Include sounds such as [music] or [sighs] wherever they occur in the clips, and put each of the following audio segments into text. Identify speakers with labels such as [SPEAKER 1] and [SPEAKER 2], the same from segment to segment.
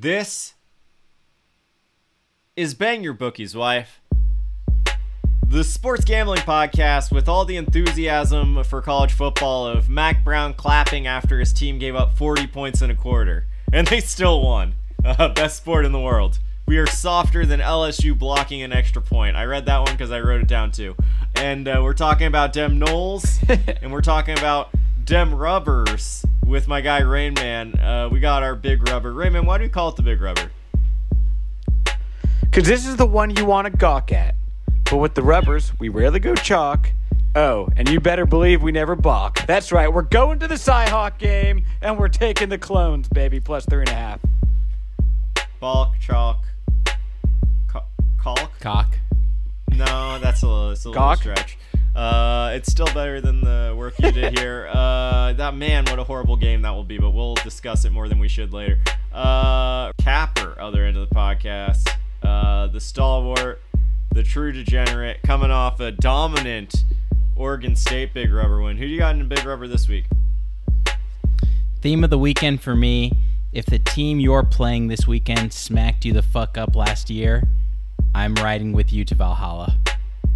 [SPEAKER 1] This is Bang Your Bookie's wife. The sports gambling podcast with all the enthusiasm for college football of Mack Brown clapping after his team gave up 40 points in a quarter. And they still won. Uh, best sport in the world. We are softer than LSU blocking an extra point. I read that one because I wrote it down too. And uh, we're talking about Dem Knowles, [laughs] and we're talking about Dem Rubbers with my guy Rainman. Uh, we got our big rubber. Rainman, why do you call it the big rubber?
[SPEAKER 2] Because this is the one you want to gawk at. But with the rubbers, we rarely go chalk. Oh, and you better believe we never balk. That's right, we're going to the Cyhawk game, and we're taking the clones, baby, plus three and a half.
[SPEAKER 1] Balk, chalk, ca- caulk?
[SPEAKER 3] Cock.
[SPEAKER 1] No, that's a little, it's a little
[SPEAKER 2] Gawk?
[SPEAKER 1] stretch. Uh, it's still better than the work you did here. [laughs] Uh, that man, what a horrible game that will be, but we'll discuss it more than we should later. Uh, Capper, other end of the podcast. Uh, the stalwart, the true degenerate, coming off a dominant Oregon State big rubber win. Who do you got in a big rubber this week?
[SPEAKER 3] Theme of the weekend for me if the team you're playing this weekend smacked you the fuck up last year, I'm riding with you to Valhalla.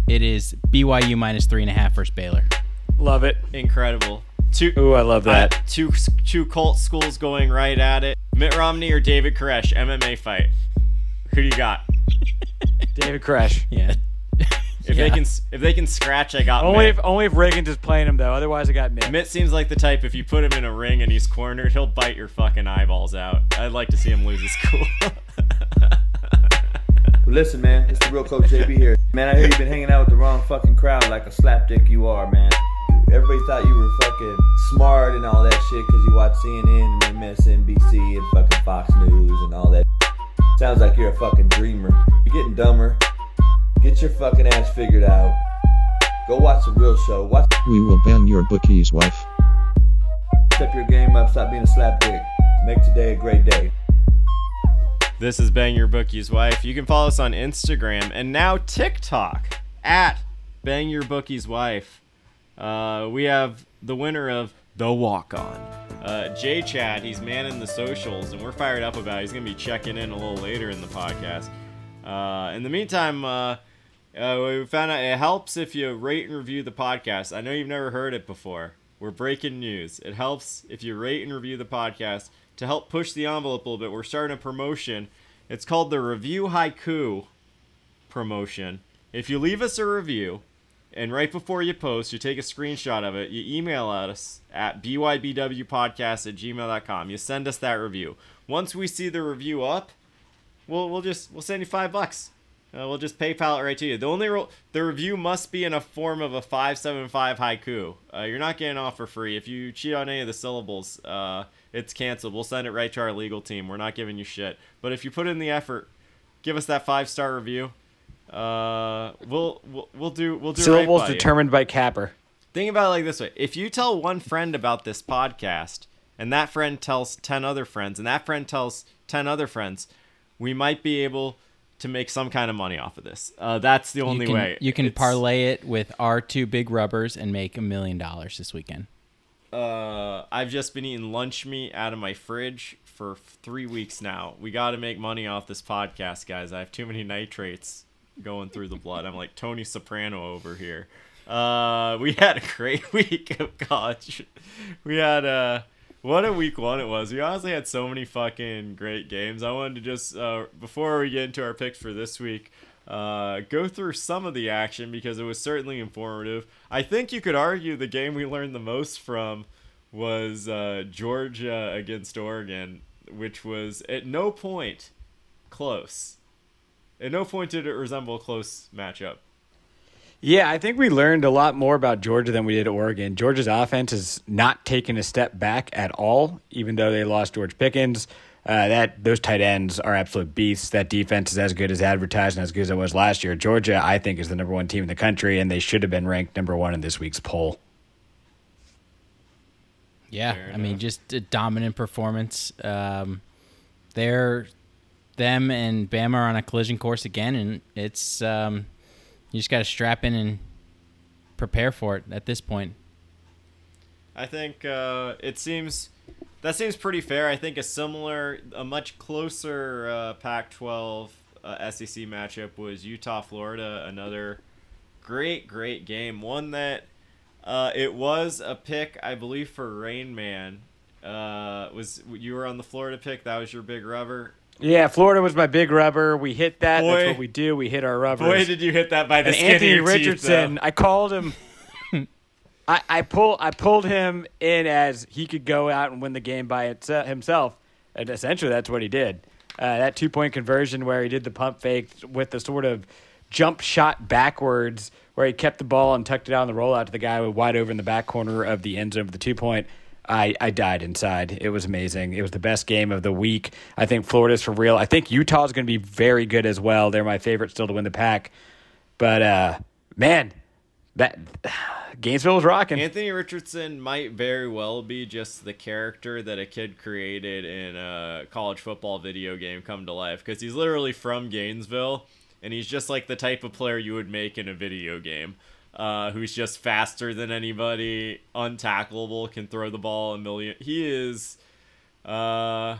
[SPEAKER 3] It is BYU minus three and a half versus Baylor.
[SPEAKER 2] Love it.
[SPEAKER 1] Incredible. Two,
[SPEAKER 2] Ooh, I love that.
[SPEAKER 1] Uh, two two cult schools going right at it. Mitt Romney or David Koresh MMA fight. Who do you got? [laughs]
[SPEAKER 2] David Crash.
[SPEAKER 3] Yeah.
[SPEAKER 1] If [laughs] they can if they can scratch, I got
[SPEAKER 2] Only
[SPEAKER 1] Mitt.
[SPEAKER 2] if only if Reagan's just playing him though. Otherwise, I got Mitt.
[SPEAKER 1] Mitt seems like the type if you put him in a ring and he's cornered, he'll bite your fucking eyeballs out. I'd like to see him lose his cool. [laughs]
[SPEAKER 4] Listen, man, it's the real Coach JB here. Man, I hear you've been hanging out with the wrong fucking crowd like a slapdick you are, man. Everybody thought you were fucking smart and all that shit because you watch CNN and MSNBC and fucking Fox News and all that. Sounds like you're a fucking dreamer. You're getting dumber. Get your fucking ass figured out. Go watch the real show. Watch
[SPEAKER 5] We will ban your bookie's wife.
[SPEAKER 4] step your game up. Stop being a slapdick. Make today a great day.
[SPEAKER 1] This is Bang Your Bookie's wife. You can follow us on Instagram and now TikTok at Bang Your Bookie's wife. Uh, we have the winner of the walk on. Uh, Jay Chad, he's manning the socials, and we're fired up about it. He's going to be checking in a little later in the podcast. Uh, in the meantime, uh, uh, we found out it helps if you rate and review the podcast. I know you've never heard it before. We're breaking news. It helps if you rate and review the podcast to help push the envelope a little bit. We're starting a promotion. It's called the Review Haiku promotion. If you leave us a review, and right before you post, you take a screenshot of it, you email us at bybwpodcast at gmail.com. You send us that review. Once we see the review up, we'll, we'll just we'll send you five bucks. Uh, we'll just PayPal it right to you. The only ro- the review must be in a form of a five seven five haiku. Uh, you're not getting off for free. If you cheat on any of the syllables, uh, it's canceled. We'll send it right to our legal team. We're not giving you shit. But if you put in the effort, give us that five star review. Uh, we'll, we'll we'll do we'll do
[SPEAKER 2] Syllables
[SPEAKER 1] right by you.
[SPEAKER 2] determined by Capper.
[SPEAKER 1] Think about it like this way: if you tell one friend about this podcast, and that friend tells ten other friends, and that friend tells ten other friends, we might be able to make some kind of money off of this. Uh, that's the only
[SPEAKER 3] you can,
[SPEAKER 1] way.
[SPEAKER 3] You can
[SPEAKER 1] It's-
[SPEAKER 3] parlay it with our two big rubbers and make a million dollars this weekend.
[SPEAKER 1] Uh, I've just been eating lunch meat out of my fridge for three weeks now. We got to make money off this podcast, guys. I have too many nitrates going through the blood. I'm like Tony Soprano over here. Uh, we had a great [laughs] week of college. We had uh, what a week one it was. We honestly had so many fucking great games. I wanted to just uh, before we get into our picks for this week, uh, go through some of the action because it was certainly informative. I think you could argue the game we learned the most from was uh, Georgia against Oregon, which was at no point close. At no point did it resemble a close matchup.
[SPEAKER 2] Yeah, I think we learned a lot more about Georgia than we did Oregon. Georgia's offense has not taken a step back at all, even though they lost George Pickens. Uh, that those tight ends are absolute beasts. That defense is as good as advertised and as good as it was last year. Georgia, I think, is the number one team in the country, and they should have been ranked number one in this week's poll.
[SPEAKER 3] Yeah, I mean, just a dominant performance. Um, they're them and Bama are on a collision course again, and it's um, you just got to strap in and prepare for it at this point.
[SPEAKER 1] I think uh, it seems that seems pretty fair. I think a similar, a much closer uh, Pac-12 uh, SEC matchup was Utah Florida. Another great, great game. One that uh, it was a pick, I believe, for Rain Man. Uh, was you were on the Florida pick? That was your big rubber.
[SPEAKER 2] Yeah, Florida was my big rubber. We hit that.
[SPEAKER 1] Boy.
[SPEAKER 2] That's what we do. We hit our rubbers.
[SPEAKER 1] Boy, did you hit that by the
[SPEAKER 2] and
[SPEAKER 1] skin
[SPEAKER 2] Anthony
[SPEAKER 1] teeth,
[SPEAKER 2] Richardson,
[SPEAKER 1] though.
[SPEAKER 2] I called him. [laughs] I, I pull I pulled him in as he could go out and win the game by itse- himself, and essentially that's what he did. Uh, that two point conversion where he did the pump fake with the sort of jump shot backwards, where he kept the ball and tucked it out on the rollout to the guy with wide over in the back corner of the end zone for the two point. I, I died inside. It was amazing. It was the best game of the week. I think Florida's for real. I think Utah's going to be very good as well. They're my favorite still to win the pack. But uh, man, that [sighs] Gainesville was rocking.
[SPEAKER 1] Anthony Richardson might very well be just the character that a kid created in a college football video game come to life because he's literally from Gainesville and he's just like the type of player you would make in a video game. Uh, who's just faster than anybody, untackleable, can throw the ball a million. He is, uh,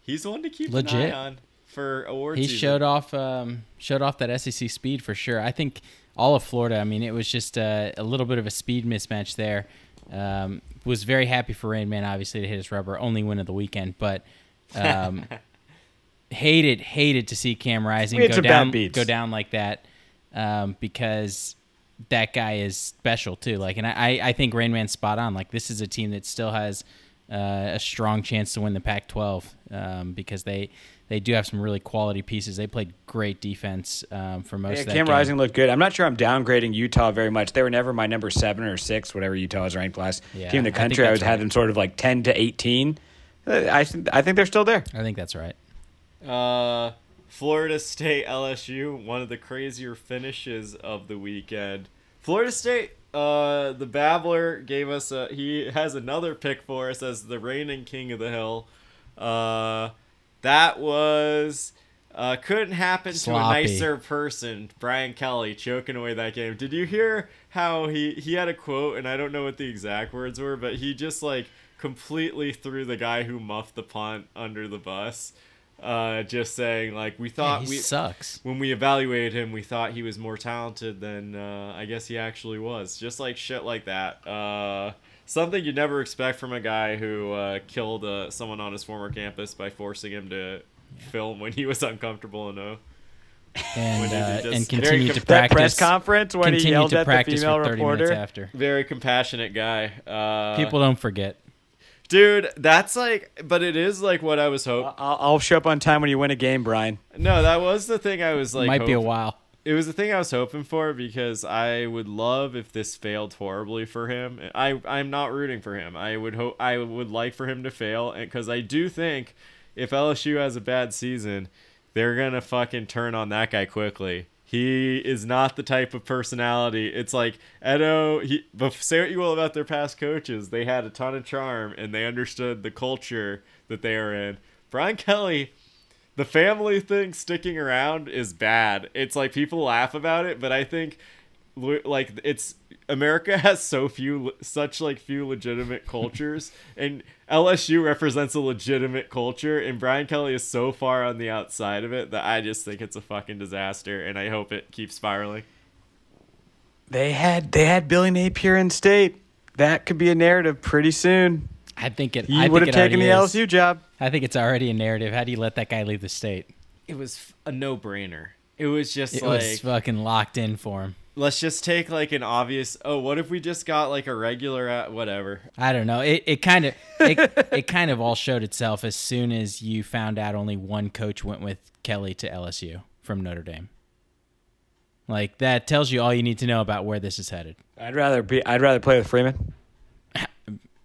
[SPEAKER 1] he's one to keep an
[SPEAKER 3] Legit.
[SPEAKER 1] eye on for awards.
[SPEAKER 3] he
[SPEAKER 1] season.
[SPEAKER 3] showed off um, showed off that SEC speed for sure. I think all of Florida. I mean, it was just a, a little bit of a speed mismatch there. Um, was very happy for Rain Man, obviously, to hit his rubber, only win of the weekend, but um, [laughs] hated hated to see Cam Rising go down go down like that um, because that guy is special too. Like, and I I think Rain Man's spot on. Like, this is a team that still has uh, a strong chance to win the Pac-12 um, because they they do have some really quality pieces. They played great defense um, for most
[SPEAKER 2] Yeah,
[SPEAKER 3] of that
[SPEAKER 2] Cam
[SPEAKER 3] game.
[SPEAKER 2] Rising looked good. I'm not sure I'm downgrading Utah very much. They were never my number seven or six, whatever Utah was ranked last
[SPEAKER 3] Yeah,
[SPEAKER 2] team in the country. I,
[SPEAKER 3] that's
[SPEAKER 2] was had them sort of like 10 to 18. Uh, I think- I think they're still there.
[SPEAKER 3] I think that's right.
[SPEAKER 1] Uh, Florida State LSU, one of the crazier finishes of the weekend. Florida State, uh, the Babbler gave us a. He has another pick for us as the reigning king of the hill. Uh, that was. Uh, couldn't happen
[SPEAKER 3] Sloppy.
[SPEAKER 1] to a nicer person, Brian Kelly, choking away that game. Did you hear how he he had a quote, and I don't know what the exact words were, but he just like completely threw the guy who muffed the punt under the bus. Uh, just saying like we
[SPEAKER 3] Yeah,
[SPEAKER 1] thought
[SPEAKER 3] he
[SPEAKER 1] we
[SPEAKER 3] sucks.
[SPEAKER 1] when we evaluated him, we thought he was more talented than uh, I guess he actually was. Just like shit like that. Uh, something you'd never expect from a guy who uh, killed uh, someone on his former campus by forcing him to film when he was uncomfortable enough.
[SPEAKER 3] And uh, and continue
[SPEAKER 1] com-
[SPEAKER 3] to practice.
[SPEAKER 2] press conference when he yelled at the female reporter.
[SPEAKER 3] after.
[SPEAKER 1] Very compassionate guy. Uh,
[SPEAKER 3] People don't forget.
[SPEAKER 1] Dude, that's like, but it is like what I was hoping.
[SPEAKER 2] I'll, I'll show up on time when you win a game, Brian.
[SPEAKER 1] No, that was the thing I was like.
[SPEAKER 3] Might be a while.
[SPEAKER 1] it was the thing I was hoping for because I would love if this failed horribly for him. I I'm not rooting for him. I would hope I would like for him to fail, and because I do think if LSU has a bad season, they're gonna fucking turn on that guy quickly. He is not the type of personality. It's like Edo. He, say what you will about their past coaches, they had a ton of charm and they understood the culture that they are in. Brian Kelly the family thing sticking around is bad. It's like people laugh about it, but I think like it's America [laughs] has so few such like few legitimate cultures and LSU represents a legitimate culture and Brian Kelly is so far on the outside of it that I just think it's a fucking disaster and I hope it keeps spiraling.
[SPEAKER 2] They had they had Billy Napier in state. That could be a narrative pretty soon.
[SPEAKER 3] I think it.
[SPEAKER 2] He
[SPEAKER 3] I
[SPEAKER 2] would
[SPEAKER 3] think
[SPEAKER 2] have
[SPEAKER 3] it
[SPEAKER 2] taken the
[SPEAKER 3] is.
[SPEAKER 2] LSU job.
[SPEAKER 3] I think it's already a narrative. How do you let that guy leave the state?
[SPEAKER 1] It was a no-brainer. It was just
[SPEAKER 3] It
[SPEAKER 1] like
[SPEAKER 3] was fucking locked in for him.
[SPEAKER 1] Let's just take like an obvious oh what if we just got like a regular at whatever
[SPEAKER 3] I don't know. It it kind of it, [laughs] it kind of all showed itself as soon as you found out only one coach went with Kelly to LSU from Notre Dame. Like that tells you all you need to know about where this is headed.
[SPEAKER 2] I'd rather be. I'd rather play with Freeman. [laughs]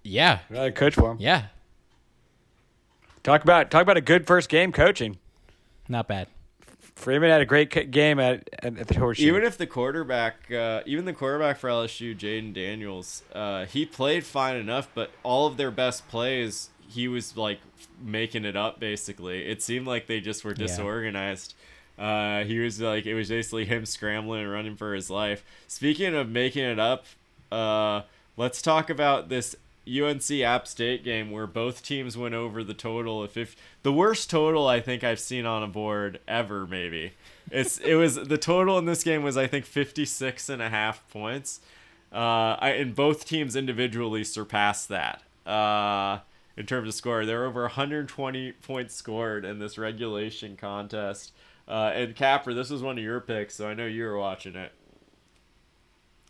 [SPEAKER 3] Yeah.
[SPEAKER 2] I'd rather coach for him.
[SPEAKER 3] Yeah.
[SPEAKER 2] Talk about talk about a good first game coaching.
[SPEAKER 3] Not bad.
[SPEAKER 2] Freeman had a great game at, at, the horseshoe.
[SPEAKER 1] Even if the quarterback, uh, even the quarterback for LSU, Jayden Daniels, uh, he played fine enough, but all of their best plays, he was like making it up. Basically, it seemed like they just were
[SPEAKER 3] Yeah.
[SPEAKER 1] disorganized. Uh, he was like, it was basically him scrambling and running for his life. Speaking of making it up, uh, let's talk about this UNC App State game where both teams went over the total of 50. The worst total I think I've seen on a board ever, maybe. It's it was the total in this game was I think 56 and a half points. Uh, I, and both teams individually surpassed that. Uh, in terms of score, there were over 120 points scored in this regulation contest. Uh, and Capper, this was one of your picks, so I know you were watching it.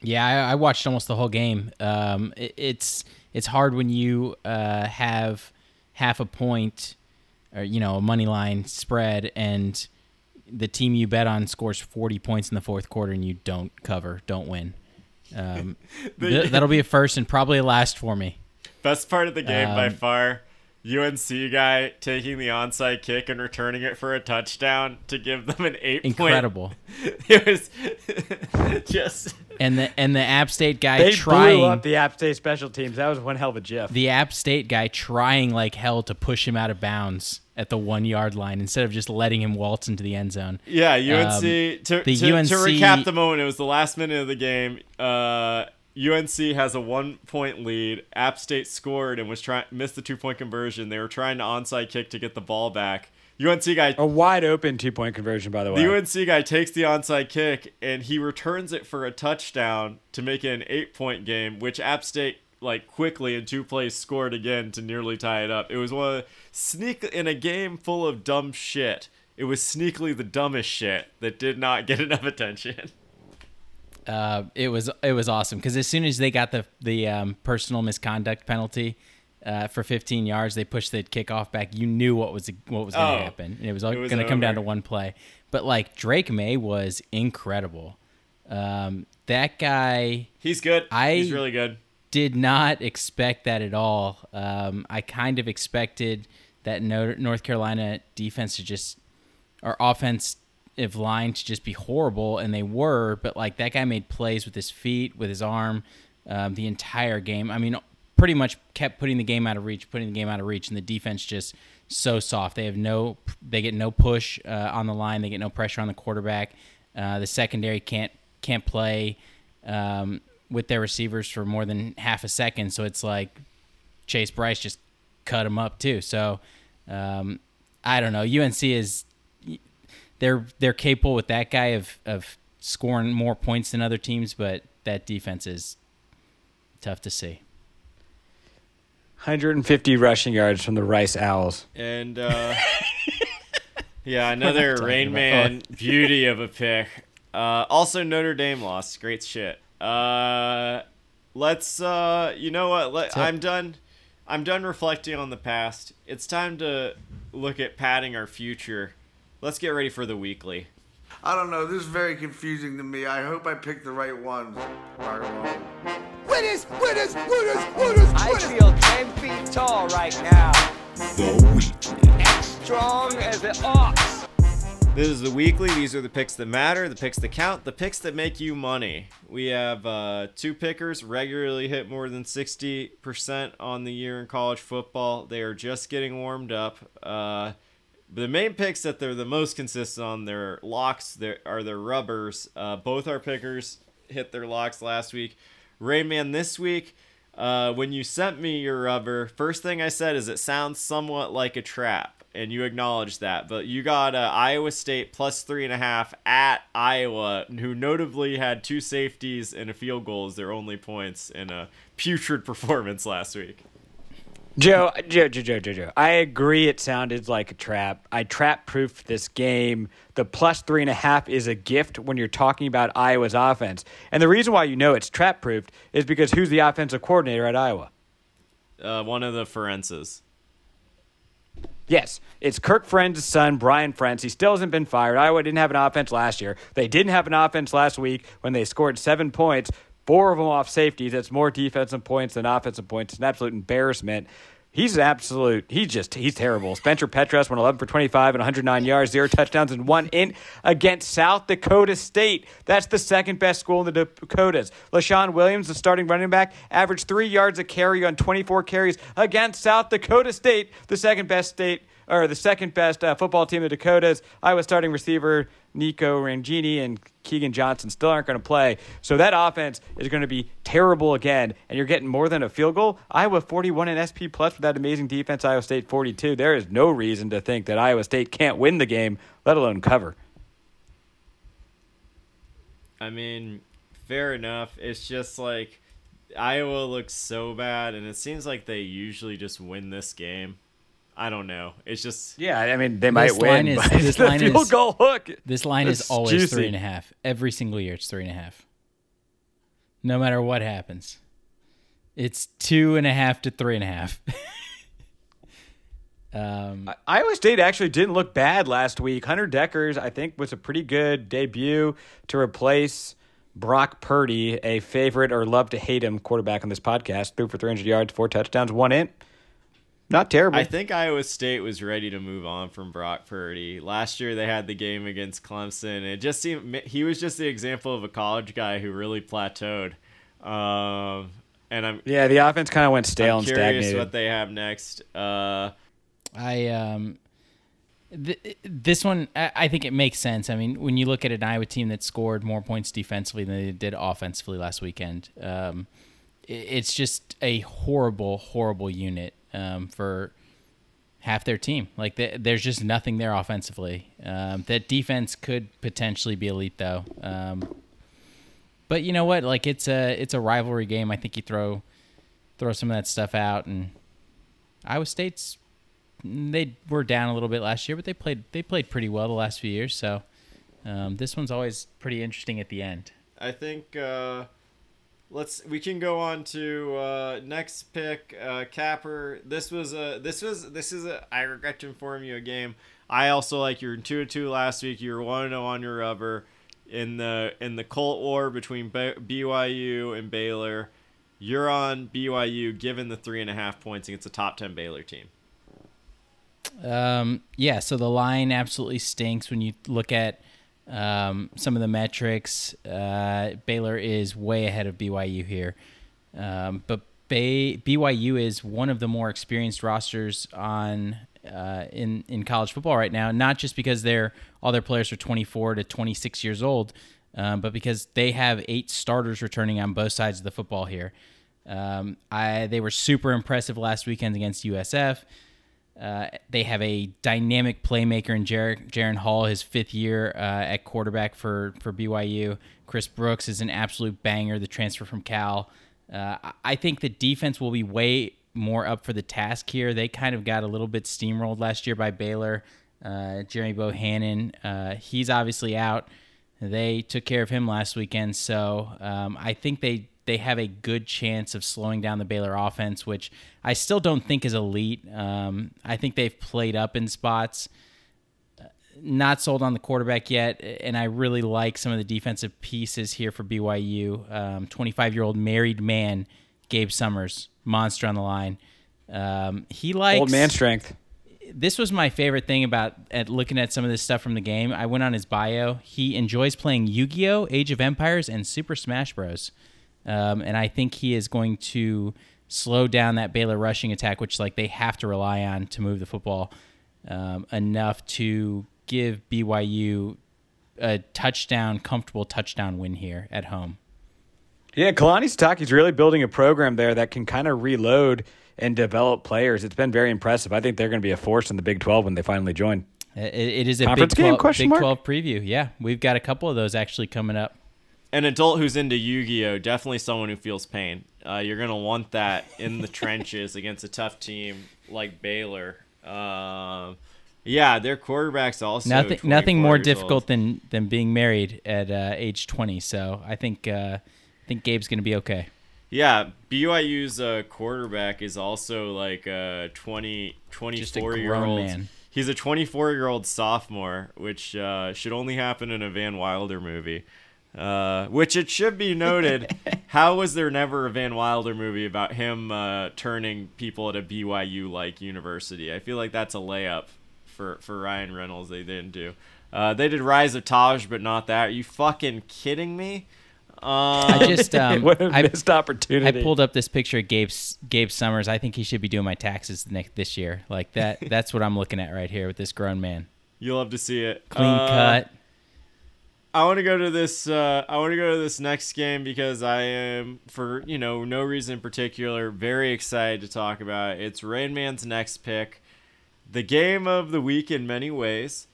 [SPEAKER 3] Yeah, I, I watched almost the whole game. Um, it, it's it's hard when you uh, have half a point, or you know, a money line spread, and the team you bet on scores forty points in the fourth quarter, and you don't cover, don't win. Um, [laughs] th- that'll be a first and probably a last for me.
[SPEAKER 1] Best part of the game by
[SPEAKER 3] Um,
[SPEAKER 1] far. UNC guy taking the onside kick and returning it for a touchdown to give them an eight
[SPEAKER 3] Incredible.
[SPEAKER 1] point. [laughs] It was [laughs] just
[SPEAKER 3] And the and the App State guy
[SPEAKER 2] They
[SPEAKER 3] trying
[SPEAKER 2] blew up the App State special teams. That was one hell of a GIF.
[SPEAKER 3] the App State guy trying like hell to push him out of bounds at the one yard line instead of just letting him waltz into the end zone.
[SPEAKER 1] Yeah, UNC.
[SPEAKER 3] Um,
[SPEAKER 1] to,
[SPEAKER 3] the
[SPEAKER 1] to,
[SPEAKER 3] UNC
[SPEAKER 1] to recap the moment, it was the last minute of the game. Uh, UNC has a one point lead. App State scored and was trying missed the two point conversion. They were trying to onside kick to get the ball back. UNC guy
[SPEAKER 2] A wide open two point conversion, by the way.
[SPEAKER 1] the UNC guy takes the onside kick and he returns it for a touchdown to make it an eight point game, which App State like quickly in two plays scored again to nearly tie it up. It was one of sneak in a game full of dumb shit. It was sneakily the dumbest shit that did not get [laughs] enough attention.
[SPEAKER 3] Uh, it was it was awesome because as soon as they got the the um, personal misconduct penalty uh, for 15 yards, they pushed the kickoff back. You knew what was what was going to
[SPEAKER 1] Oh,
[SPEAKER 3] happen, and it was,
[SPEAKER 1] was
[SPEAKER 3] going to come down to one play. But like Drake Maye was incredible. Um, that guy
[SPEAKER 1] He's good.
[SPEAKER 3] I-
[SPEAKER 1] He's really good.
[SPEAKER 3] did not expect that at all. Um, I kind of expected that North Carolina defense to just or line to just be horrible, and they were. But like that guy made plays with his feet, with his arm, um, the entire game. I mean, pretty much kept putting the game out of reach, putting the game out of reach, and the defense just so soft. They have no, they get no push uh, on the line. They get no pressure on the quarterback. Uh, the secondary can't can't play um, with their receivers for more than half a second. So it's like Chase Brice just cut him up too. So um, I don't know. UNC is they're they're capable with that guy of of scoring more points than other teams, but that defense is tough to see.
[SPEAKER 2] 150 rushing yards from the Rice Owls.
[SPEAKER 1] And uh, [laughs] yeah, another [laughs] Rain Man [laughs] beauty of a pick. Uh, also, Notre Dame lost. Great shit. Uh, let's. Uh, you know what? Let, I'm done. I'm done reflecting on the past. It's time to look at padding our future. Let's get ready for the weekly.
[SPEAKER 6] I don't know. This is very confusing to me. I hope I picked the right ones. Margo.
[SPEAKER 7] Winners, winners, winners, winners,
[SPEAKER 8] I feel 10 feet tall right now. The As strong as an ox.
[SPEAKER 1] This is the weekly. These are the picks that matter, the picks that count, the picks that make you money. We have uh, two pickers regularly hit more than 60% on the year in college football. They are just getting warmed up. Uh, the main picks that they're the most consistent on their locks their, are their rubbers. Uh, both our pickers hit their locks last week. Rayman this week, uh, when you sent me your rubber, first thing I said is it sounds somewhat like a trap, and you acknowledged that. But you got uh, Iowa State plus three and a half at Iowa, who notably had two safeties and a field goal as their only points in a putrid [laughs] performance last week.
[SPEAKER 2] Joe, Joe, Joe, Joe, Joe, Joe. I agree it sounded like a trap. I trap proofed this game. The plus three and a half is a gift when you're talking about Iowa's offense. And the reason why you know it's trap proofed is because who's the offensive coordinator at Iowa?
[SPEAKER 1] Uh, one of the Ferentzes.
[SPEAKER 2] Yes, it's Kirk Ferentz' son, Brian Ferentz. He still hasn't been fired. Iowa didn't have an offense last year. They didn't have an offense last week when they scored seven points, four of them off safeties. That's more defensive points than offensive points. It's an absolute embarrassment. He's an absolute. He's just. He's terrible. Spencer Petras went 11 for 25 and 109 yards, zero touchdowns, and one in against South Dakota State. That's the second best school in the Dakotas. Leshon Williams, the starting running back, averaged three yards a carry on 24 carries against South Dakota State, the second best state or the second best uh, football team, the Dakotas. Iowa starting receiver Nico Ragaini and Keagan Johnson still aren't going to play. So that offense is going to be terrible again, and you're getting more than a field goal. Iowa 41 and SP plus with that amazing defense. Iowa State 42. There is no reason to think that Iowa State can't win the game, let alone cover.
[SPEAKER 1] I mean, fair enough. It's just like Iowa looks so bad, and it seems like they usually just win this game. I don't know. It's just
[SPEAKER 2] Yeah, I mean they might
[SPEAKER 3] This line
[SPEAKER 2] win.
[SPEAKER 3] is-
[SPEAKER 2] but
[SPEAKER 3] this [laughs]
[SPEAKER 2] the
[SPEAKER 3] line
[SPEAKER 2] field
[SPEAKER 3] is-
[SPEAKER 2] goal hook.
[SPEAKER 3] This line is always
[SPEAKER 2] juicy.
[SPEAKER 3] three and a half. Every single year, it's three and a half. No matter what happens, it's two and a half to three and a half. [laughs] um,
[SPEAKER 2] Iowa State actually didn't look bad last week. Hunter Dekkers, I think, was a pretty good debut to replace Brock Purdy, a favorite or love to hate him quarterback on this podcast. Threw for 300 yards, four touchdowns, one int. Not terrible.
[SPEAKER 1] I think Iowa State was ready to move on from Brock Purdy. Last year they had the game against Clemson. It just seemed he was just the example of a college guy who really plateaued. Um, and I'm
[SPEAKER 2] yeah, the offense kind of went stale
[SPEAKER 1] I'm
[SPEAKER 2] and
[SPEAKER 1] curious
[SPEAKER 2] stagnated.
[SPEAKER 1] what they have next. Uh,
[SPEAKER 3] I um, th- this one I, I think it makes sense. I mean, when you look at an Iowa team that scored more points defensively than they did offensively last weekend, um, i- it's just a horrible, horrible unit um, for half their team. Like th there's just nothing there offensively. Um, that defense could potentially be elite though. Um, but you know what? Like it's a it's a rivalry game. I think you throw throw some of that stuff out and Iowa State's they were down a little bit last year, but they played they played pretty well the last few years. So um, this one's always pretty interesting at the end.
[SPEAKER 1] I think uh, let's we can go on to uh, next pick uh, Capper. This was a this was this is a I regret to inform you a game. I also like you were two to two last week. You were one zero on your rubber in the in the Colt War between BYU and Baylor. You're on BYU, given the three and a half points against a top ten Baylor team.
[SPEAKER 3] Um, yeah, so the line absolutely stinks when you look at um, some of the metrics. Uh, Baylor is way ahead of BYU here, um, but Bay, BYU is one of the more experienced rosters on uh, in in college football right now. Not just because they're all their players are 24 to 26 years old, um, but because they have eight starters returning on both sides of the football here. Um, I they were super impressive last weekend against USF. Uh, they have a dynamic playmaker in Jer- Jaren Hall, his fifth year uh, at quarterback for, for BYU. Chris Brooks is an absolute banger, the transfer from Cal. Uh, I- I think the defense will be way more up for the task here. They kind of got a little bit steamrolled last year by Baylor. Uh, Jeremy Bohannon, uh, he's obviously out. They took care of him last weekend, so um, I think they they have a good chance of slowing down the Baylor offense, which I still don't think is elite. Um, I think they've played up in spots. Uh, Not sold on the quarterback yet, and I really like some of the defensive pieces here for BYU. 25 year old married man, Gabe Summers, monster on the line. Um, he likes
[SPEAKER 2] Old man strength.
[SPEAKER 3] this was my favorite thing about at looking at some of this stuff from the game. I went on his bio. He enjoys playing Yu-Gi-Oh, Age of Empires, and Super Smash Bros. Um, and I think he is going to slow down that Baylor rushing attack, which like they have to rely on to move the football um, enough to give BYU a touchdown, comfortable touchdown win here at home.
[SPEAKER 2] Yeah, Kalani Sitake's really building a program there that can kind of reload and develop players. It's been very impressive. I think they're going to be a force in the Big 12 when they finally join.
[SPEAKER 3] It, it is a
[SPEAKER 2] Conference
[SPEAKER 3] Big
[SPEAKER 2] game,
[SPEAKER 3] 12,
[SPEAKER 2] question
[SPEAKER 3] Big
[SPEAKER 2] mark?
[SPEAKER 3] 12 preview. Yeah, we've got a couple of those actually coming up.
[SPEAKER 1] An adult who's into Yu-Gi-Oh, definitely someone who feels pain. Uh, you're gonna want that in the trenches against a tough team like Baylor. Um, yeah, their quarterbacks also
[SPEAKER 3] nothing nothing more difficult
[SPEAKER 1] old.
[SPEAKER 3] than than being married at uh, age 20 so i think uh, i think gabe's gonna be okay
[SPEAKER 1] Yeah, BYU's uh, quarterback is also like a 20, 24 year
[SPEAKER 3] grown
[SPEAKER 1] old.
[SPEAKER 3] man.
[SPEAKER 1] He's a 24 year old sophomore, which uh, should only happen in a Van Wilder movie. Uh, which it should be noted, [laughs] how was there never a Van Wilder movie about him uh, turning people at a BYU like university? I feel like that's a layup for, for Ryan Reynolds. They didn't do. Uh, they did Rise of Taj, but not that. Are you fucking kidding me?
[SPEAKER 3] I just [laughs] um,
[SPEAKER 2] what a
[SPEAKER 3] I,
[SPEAKER 2] missed opportunity.
[SPEAKER 3] I pulled up this picture of Gabe Gabe Summers. I think he should be doing my taxes next this year. Like that. [laughs] That's what I'm looking at right here with this grown man.
[SPEAKER 1] You'll love to see it.
[SPEAKER 3] Clean
[SPEAKER 1] Uh,
[SPEAKER 3] cut.
[SPEAKER 1] I want to go to this. Uh, I want to go to this next game because I am, for you know, no reason in particular, very excited to talk about. it. It's Rain Man's next pick, the game of the week in many ways,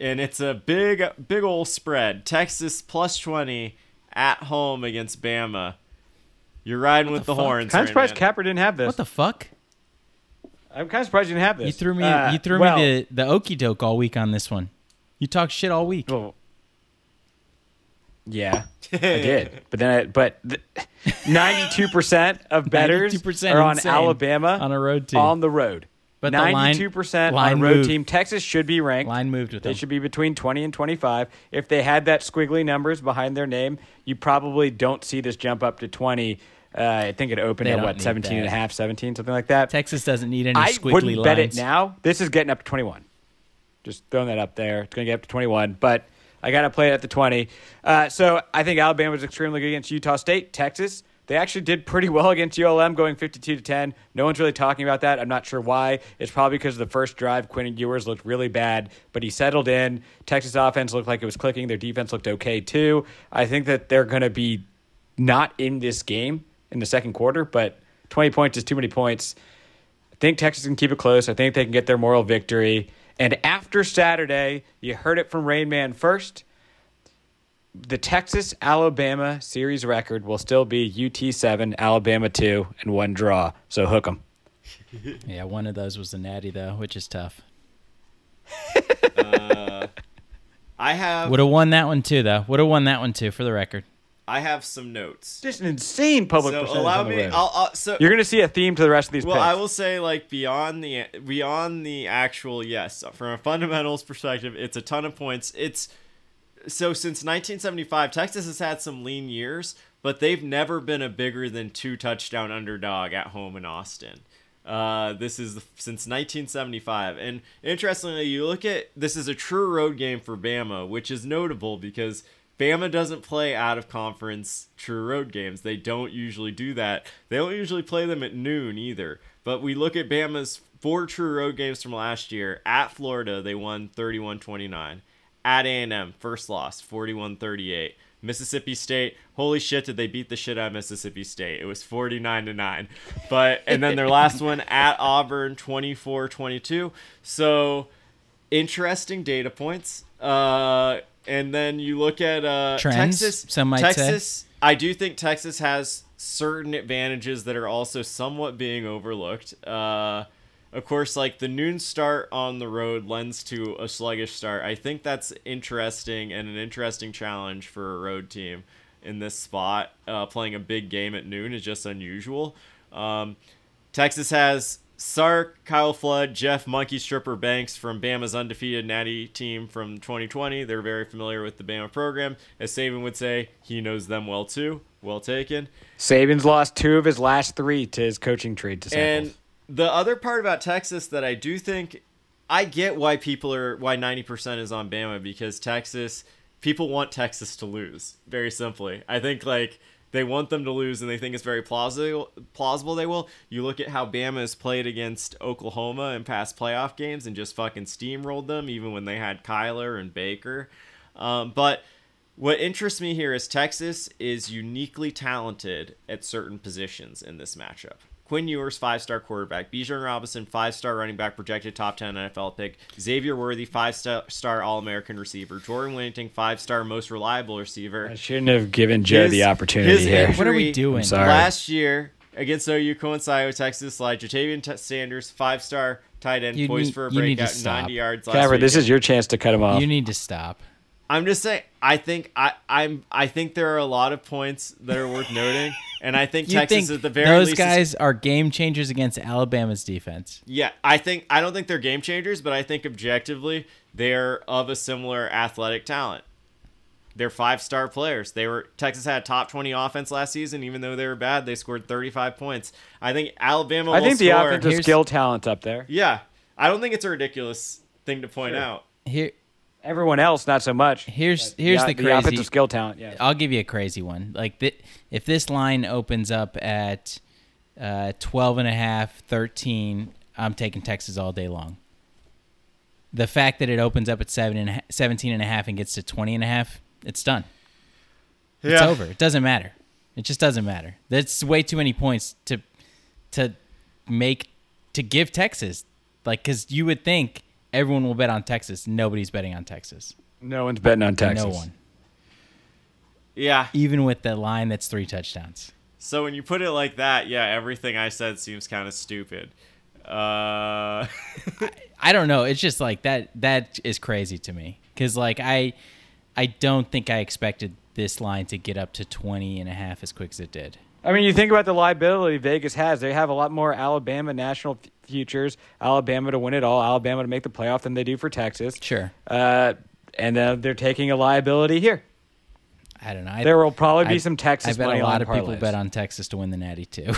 [SPEAKER 1] and it's a big, big old spread. Texas plus twenty at home against Bama. You're riding with the,
[SPEAKER 3] fuck?
[SPEAKER 1] horns.
[SPEAKER 2] kind
[SPEAKER 1] Rain
[SPEAKER 2] of surprised
[SPEAKER 1] Man.
[SPEAKER 2] Capper didn't have this.
[SPEAKER 3] What the fuck?
[SPEAKER 2] I'm kind of surprised you didn't have this.
[SPEAKER 3] You threw me.
[SPEAKER 2] Uh,
[SPEAKER 3] you threw
[SPEAKER 2] well,
[SPEAKER 3] me the the okey doke all week on this one. You talk shit all week.
[SPEAKER 2] well, yeah, I [laughs] did. But then, I, but [laughs] ninety-two percent of betters
[SPEAKER 3] 92%
[SPEAKER 2] are on
[SPEAKER 3] insane
[SPEAKER 2] Alabama
[SPEAKER 3] on a road team.
[SPEAKER 2] on the road.
[SPEAKER 3] But
[SPEAKER 2] ninety-two percent on a road
[SPEAKER 3] moved.
[SPEAKER 2] team. Texas should be ranked.
[SPEAKER 3] Line moved with
[SPEAKER 2] They
[SPEAKER 3] them.
[SPEAKER 2] should be between 20 and 25. If they had that squiggly numbers behind their name, you probably don't see this jump up to 20. Uh, I think it opened
[SPEAKER 3] They
[SPEAKER 2] at what,
[SPEAKER 3] need
[SPEAKER 2] 17 and a half, 17, something like that.
[SPEAKER 3] Texas doesn't need any
[SPEAKER 2] I
[SPEAKER 3] squiggly
[SPEAKER 2] wouldn't
[SPEAKER 3] lines.
[SPEAKER 2] bet it now. This is getting up to 21. Just throwing that up there. It's going to get up to 21, but I got to play it at the 20. Uh, so I think Alabama was extremely good against Utah State. Texas, they actually did pretty well [laughs] against ULM, going 52 to 10. No one's really talking about that. I'm not sure why. It's probably because the first drive, Quinn and Ewers looked really bad, but he settled in. Texas offense looked like it was clicking. Their defense looked okay too. I think that they're going to be not in this game in the second quarter, but 20 points is too many points. I think Texas can keep it close. I think they can get their moral victory. And after Saturday, you heard it from Rain Man first. The Texas Alabama series record will still be UT 7, Alabama 2, and one draw. So hook 'em. [laughs]
[SPEAKER 3] Yeah, one of those was the natty though, which is tough. [laughs]
[SPEAKER 1] Uh, I have.
[SPEAKER 3] Would have won that one too, though. Would have won that one too, for the record.
[SPEAKER 1] I have some notes.
[SPEAKER 2] Just an insane public
[SPEAKER 1] So allow me. I'll, I'll, so
[SPEAKER 2] You're going to see a theme to the rest of these
[SPEAKER 1] Well,
[SPEAKER 2] picks.
[SPEAKER 1] I will say like beyond the beyond the actual yes, from a fundamentals perspective, it's a ton of points. It's so since 1975, Texas has had some lean years, but they've never been a bigger than two touchdown underdog at home in Austin. Uh, this is since 1975, and interestingly, you look at this is a true road game for Bama, which is notable because Bama doesn't play out of conference true road games. They don't usually do that. They don't usually play them at noon either. But we look at Bama's four true road games from last year. At Florida, they won 31-29. At A&M, first loss, 41-38. Mississippi State, holy shit, did they beat the shit out of Mississippi State? It was 49 to 9. But and then their last [laughs] one at Auburn, 24-22. So interesting data points. Uh, and then you look at uh,
[SPEAKER 3] Trends,
[SPEAKER 1] Texas.
[SPEAKER 3] some might say.
[SPEAKER 1] Texas, I do think Texas has certain advantages that are also somewhat being overlooked. Uh, of course, like the noon start on the road lends to a sluggish start. I think that's interesting and an interesting challenge for a road team in this spot. Uh, playing a big game at noon is just unusual. Um, Texas has Sark, Kyle Flood, Jeff Monkey Stripper Banks from Bama's undefeated Natty team from 2020. They're very familiar with the Bama program. As Saban would say, he knows them well too. Well taken.
[SPEAKER 2] Saban's lost two of his last three to his coaching trade to
[SPEAKER 1] And the other part about Texas that I do think I get why people are why 90% is on Bama because Texas people want Texas to lose. Very simply. I think like they want them to lose and they think it's very plausible plausible they will. You look at how Bama has played against Oklahoma in past playoff games and just fucking steamrolled them even when they had Kyler and Baker. Um, but what interests me here is Texas is uniquely talented at certain positions in this matchup. Quinn Ewers, five star quarterback. Bijan Robinson, five star running back, projected top 10 NFL pick. Xavier Worthy, five star All American receiver. Jordan Whittington, five star most reliable receiver.
[SPEAKER 2] I shouldn't have given Joe
[SPEAKER 1] His-
[SPEAKER 2] the opportunity
[SPEAKER 1] his
[SPEAKER 2] here.
[SPEAKER 3] What are we doing?
[SPEAKER 2] I'm sorry.
[SPEAKER 1] Last year against OU coincided with Texas slide. Ja'Tavion T- Sanders, five star tight end,
[SPEAKER 3] You
[SPEAKER 1] poised
[SPEAKER 3] need-
[SPEAKER 1] for a
[SPEAKER 3] you need
[SPEAKER 1] breakout, 90 yards last
[SPEAKER 2] Capper, this is your chance to cut him off.
[SPEAKER 3] You need to stop.
[SPEAKER 1] I'm just saying. I think I I'm I think there are a lot of points that are worth noting, and I think [laughs]
[SPEAKER 3] You
[SPEAKER 1] Texas
[SPEAKER 3] think
[SPEAKER 1] at the very
[SPEAKER 3] those
[SPEAKER 1] least. is-
[SPEAKER 3] guys are game changers against Alabama's defense?
[SPEAKER 1] yeah, I think I don't think they're game changers, but I think objectively they're of a similar athletic talent. They're five star players. They were Texas had a top twenty offense last season, even though they were bad. They scored thirty five points. I think Alabama.
[SPEAKER 2] I
[SPEAKER 1] will
[SPEAKER 2] think the
[SPEAKER 1] score-
[SPEAKER 2] offensive
[SPEAKER 3] Here's-
[SPEAKER 2] skill talent's up there.
[SPEAKER 1] Yeah, I don't think it's a ridiculous thing to point
[SPEAKER 2] Sure.
[SPEAKER 1] out.
[SPEAKER 3] Here,
[SPEAKER 2] Everyone else, not so much.
[SPEAKER 3] Here's here's the,
[SPEAKER 2] the
[SPEAKER 3] crazy
[SPEAKER 2] offensive skill talent. Yeah.
[SPEAKER 3] I'll give you a crazy one. Like th- if this line opens up at uh, 12 and a half, 13, I'm taking Texas all day long. The fact that it opens up at seven and ha- 17 and a half and gets to 20 and a half, it's done. It's over. It doesn't matter. It just doesn't matter. That's way too many points to to make to give Texas. Like cuz you would think everyone will bet on Texas. Nobody's betting on Texas.
[SPEAKER 2] No one's betting on Texas.
[SPEAKER 3] No one.
[SPEAKER 1] Yeah.
[SPEAKER 3] Even with the line that's 3 touchdowns.
[SPEAKER 1] So when you put it like that, yeah, everything I said seems kind of stupid. Uh, [laughs]
[SPEAKER 3] I don't know. It's just like that. That is crazy to me because like I, I don't think I expected this line to get up to 20 and a half as quick as it did.
[SPEAKER 2] I mean, you think about the liability Vegas has. They have a lot more Alabama national f- futures, Alabama to win it all, Alabama to make the playoff than they do for Texas.
[SPEAKER 3] Sure.
[SPEAKER 2] Uh, and uh, they're taking a liability here.
[SPEAKER 3] I don't know. I,
[SPEAKER 2] There will probably be
[SPEAKER 3] I-
[SPEAKER 2] some Texas
[SPEAKER 3] I bet
[SPEAKER 2] money
[SPEAKER 3] a lot
[SPEAKER 2] line
[SPEAKER 3] of people bet on Texas to win the Natty too,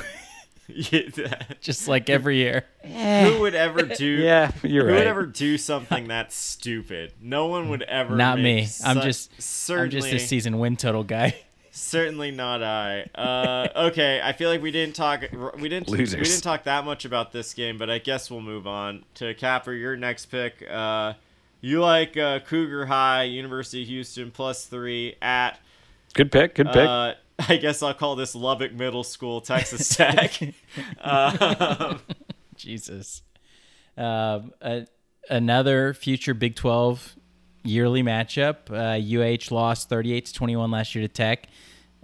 [SPEAKER 3] [laughs] [laughs] just like every year.
[SPEAKER 1] who would ever do? [laughs]
[SPEAKER 2] Yeah, you're
[SPEAKER 1] who
[SPEAKER 2] right.
[SPEAKER 1] would ever do something that stupid? No one would ever.
[SPEAKER 3] Not
[SPEAKER 1] make
[SPEAKER 3] me. I'm just
[SPEAKER 1] certainly,
[SPEAKER 3] I'm just a season win total guy.
[SPEAKER 1] Certainly not I. Uh, okay, I feel like we didn't talk. We didn't. We didn't talk that much about this game, but I guess we'll move on to Capper. Your next pick. Uh, you like uh, Cougar High, University of Houston plus three at.
[SPEAKER 2] Good pick. Good pick.
[SPEAKER 1] Uh, I guess I'll call this Lubbock Middle School, Texas Tech. [laughs] um,
[SPEAKER 3] Jesus. Um, a, another future Big 12 yearly matchup. Uh, UH lost 38 to 21 last year to Tech.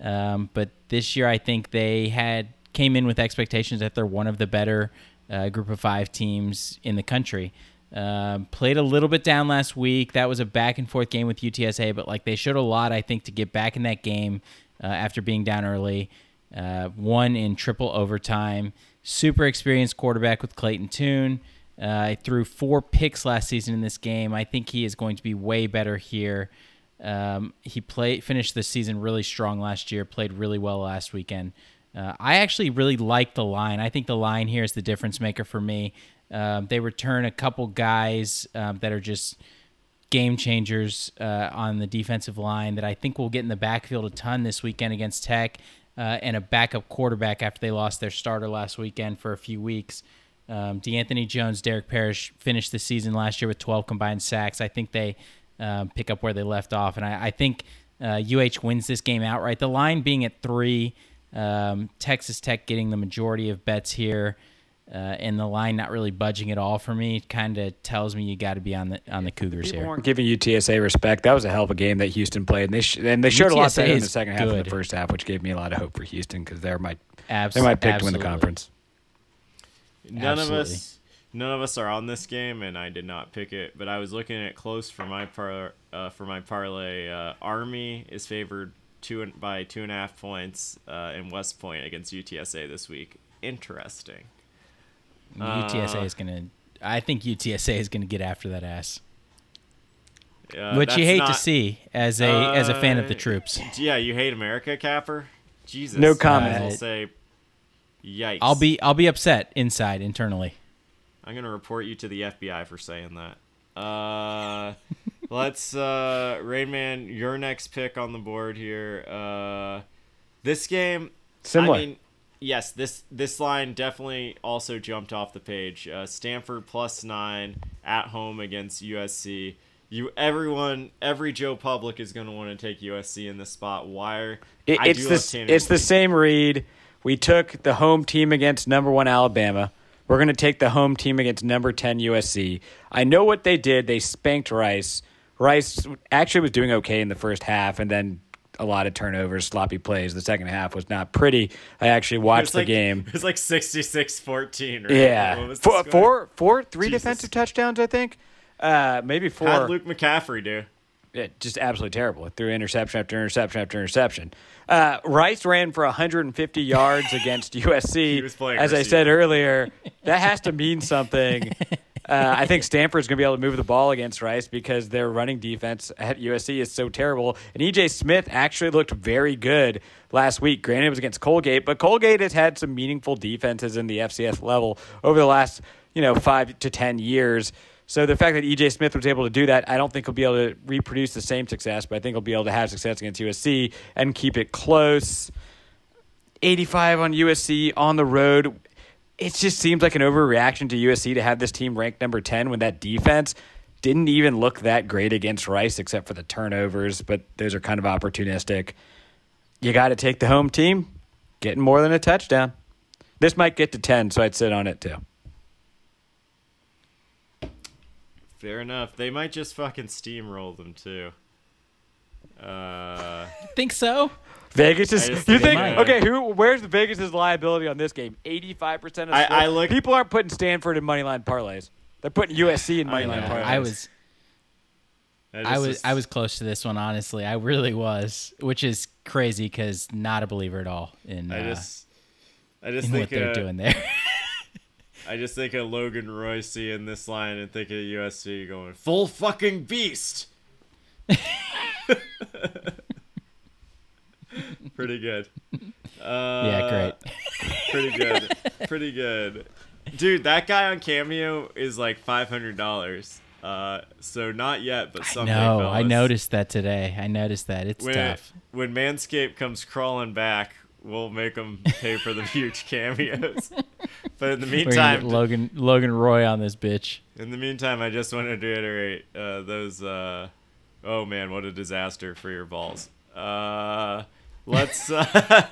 [SPEAKER 3] Um, but this year, I think they had came in with expectations that they're one of the better uh, group of five teams in the country. Um, played a little bit down last week. That was a back and forth game with UTSA, but like they showed a lot, I think, to get back in that game uh, after being down early. Uh, won in triple overtime. Super experienced quarterback with Clayton Tune. Uh, threw four picks last season in this game. I think he is going to be way better here. Um, he played finished the season really strong last year. Played really well last weekend. Uh, I actually really like the line. I think the line here is the difference maker for me. Um, they return a couple guys um, that are just game changers uh, on the defensive line that I think will get in the backfield a ton this weekend against Tech, uh, and a backup quarterback after they lost their starter last weekend for a few weeks. Um, D'Anthony Jones, Derek Parish finished the season last year with 12 combined sacks. I think they um, pick up where they left off, and I, I think uh, UH wins this game outright. The line being at three, um, Texas Tech getting the majority of bets here. Uh, and the line not really budging at all for me kind of tells me you got to be on the on the Cougars
[SPEAKER 2] People
[SPEAKER 3] here.
[SPEAKER 2] weren't giving UTSA respect. That was a hell of a game that Houston played, and they sh- and they showed a lot
[SPEAKER 3] UTSA
[SPEAKER 2] better in the second half than the first half, which gave me a lot of hope for Houston because they might
[SPEAKER 3] Abs-
[SPEAKER 2] they might pick to win the conference.
[SPEAKER 1] None
[SPEAKER 3] Absolutely.
[SPEAKER 1] of us, none of us are on this game, and I did not pick it. But I was looking at close for my par, uh, for my parlay. Uh, Army is favored two and, by two and a half points uh, in West Point against UTSA this week. Interesting.
[SPEAKER 3] UTSA is gonna. I think UTSA is gonna get after that ass,
[SPEAKER 1] Uh,
[SPEAKER 3] which you hate
[SPEAKER 1] not-
[SPEAKER 3] to see as a as a fan of the
[SPEAKER 1] Uh,
[SPEAKER 3] troops.
[SPEAKER 1] Yeah, you hate America, Capper. Jesus.
[SPEAKER 2] No comment.
[SPEAKER 1] I'll say, yikes.
[SPEAKER 3] I'll be I'll be upset inside internally.
[SPEAKER 1] I'm gonna report you to the FBI for saying that. Uh, [laughs] let's uh, Rainman, your next pick on the board here. Uh, this game,
[SPEAKER 2] Similar.
[SPEAKER 1] I mean, yes, this this line definitely also jumped off the page. Uh, Stanford plus nine at home against USC. You, everyone, every Joe Public is gonna want to take USC in this spot. Why? Are,
[SPEAKER 2] It,
[SPEAKER 1] I
[SPEAKER 2] it's
[SPEAKER 1] do
[SPEAKER 2] the
[SPEAKER 1] love
[SPEAKER 2] it's the same read. We took the home team against number one Alabama. We're going to take the home team against number ten USC. I know what they did. They spanked Rice. Rice actually was doing okay in the first half, and then a lot of turnovers, sloppy plays. The second half was not pretty. I actually watched the
[SPEAKER 1] like,
[SPEAKER 2] game.
[SPEAKER 1] It was like 66-14, right?
[SPEAKER 2] Yeah,
[SPEAKER 1] What was the
[SPEAKER 2] four, four, four, three
[SPEAKER 1] Jesus.
[SPEAKER 2] defensive touchdowns. I think, uh, maybe four.
[SPEAKER 1] How'd Luke McCaffrey do?
[SPEAKER 2] It, just absolutely terrible. Threw interception after interception after interception. Uh, Rice ran for 150 yards against [laughs] USC.
[SPEAKER 1] He was playing
[SPEAKER 2] As I said earlier, that has to mean something. [laughs] Uh, I think Stanford's going to be able to move the ball against Rice because their running defense at USC is so terrible. And EJ Smith actually looked very good last week. Granted, it was against Colgate, but Colgate has had some meaningful defenses in the FCS level over the last you know five to ten years. So the fact that EJ Smith was able to do that, I don't think he'll be able to reproduce the same success, but I think he'll be able to have success against USC and keep it close. 85 on USC on the road. It just seems like an overreaction to USC to have this team ranked number 10 when that defense didn't even look that great against Rice except for the turnovers, but those are kind of opportunistic. You got to take the home team, getting more than a touchdown. This might get to 10, so I'd sit on it too.
[SPEAKER 1] Fair enough. They might just fucking steamroll them too. Uh,
[SPEAKER 3] Think so?
[SPEAKER 2] Vegas is. You
[SPEAKER 1] think,
[SPEAKER 2] think
[SPEAKER 1] uh,
[SPEAKER 2] okay? Who? Where's the Vegas' liability on this game? Eighty-five percent of
[SPEAKER 1] I- I look-
[SPEAKER 2] people aren't putting Stanford in money line parlays. They're putting USC in
[SPEAKER 1] I
[SPEAKER 2] money line parlays.
[SPEAKER 3] I was
[SPEAKER 1] I,
[SPEAKER 3] I
[SPEAKER 1] just-
[SPEAKER 3] was I was close to this one honestly. I really was, which is crazy because not a believer at all in,
[SPEAKER 1] I
[SPEAKER 3] uh,
[SPEAKER 1] just, I just
[SPEAKER 3] in
[SPEAKER 1] think
[SPEAKER 3] what they're
[SPEAKER 1] uh,
[SPEAKER 3] doing there. [laughs]
[SPEAKER 1] I just think of Logan Roy seeing this line and thinking of USC going full fucking beast. [laughs] Pretty good. Uh,
[SPEAKER 3] yeah, great.
[SPEAKER 1] Pretty good. Pretty good. Dude, that guy on Cameo is like five hundred dollars. Uh, so not yet, but someday.
[SPEAKER 3] No. I noticed that today. I noticed that it's
[SPEAKER 1] when
[SPEAKER 3] tough.
[SPEAKER 1] when Manscaped comes crawling back, we'll make them pay for the huge [laughs] cameos. but in the meantime,
[SPEAKER 3] Logan Logan Roy on this bitch.
[SPEAKER 1] in the meantime, I just wanted to reiterate uh, those. Uh, oh man, what a disaster for your balls. Uh, let's uh, [laughs]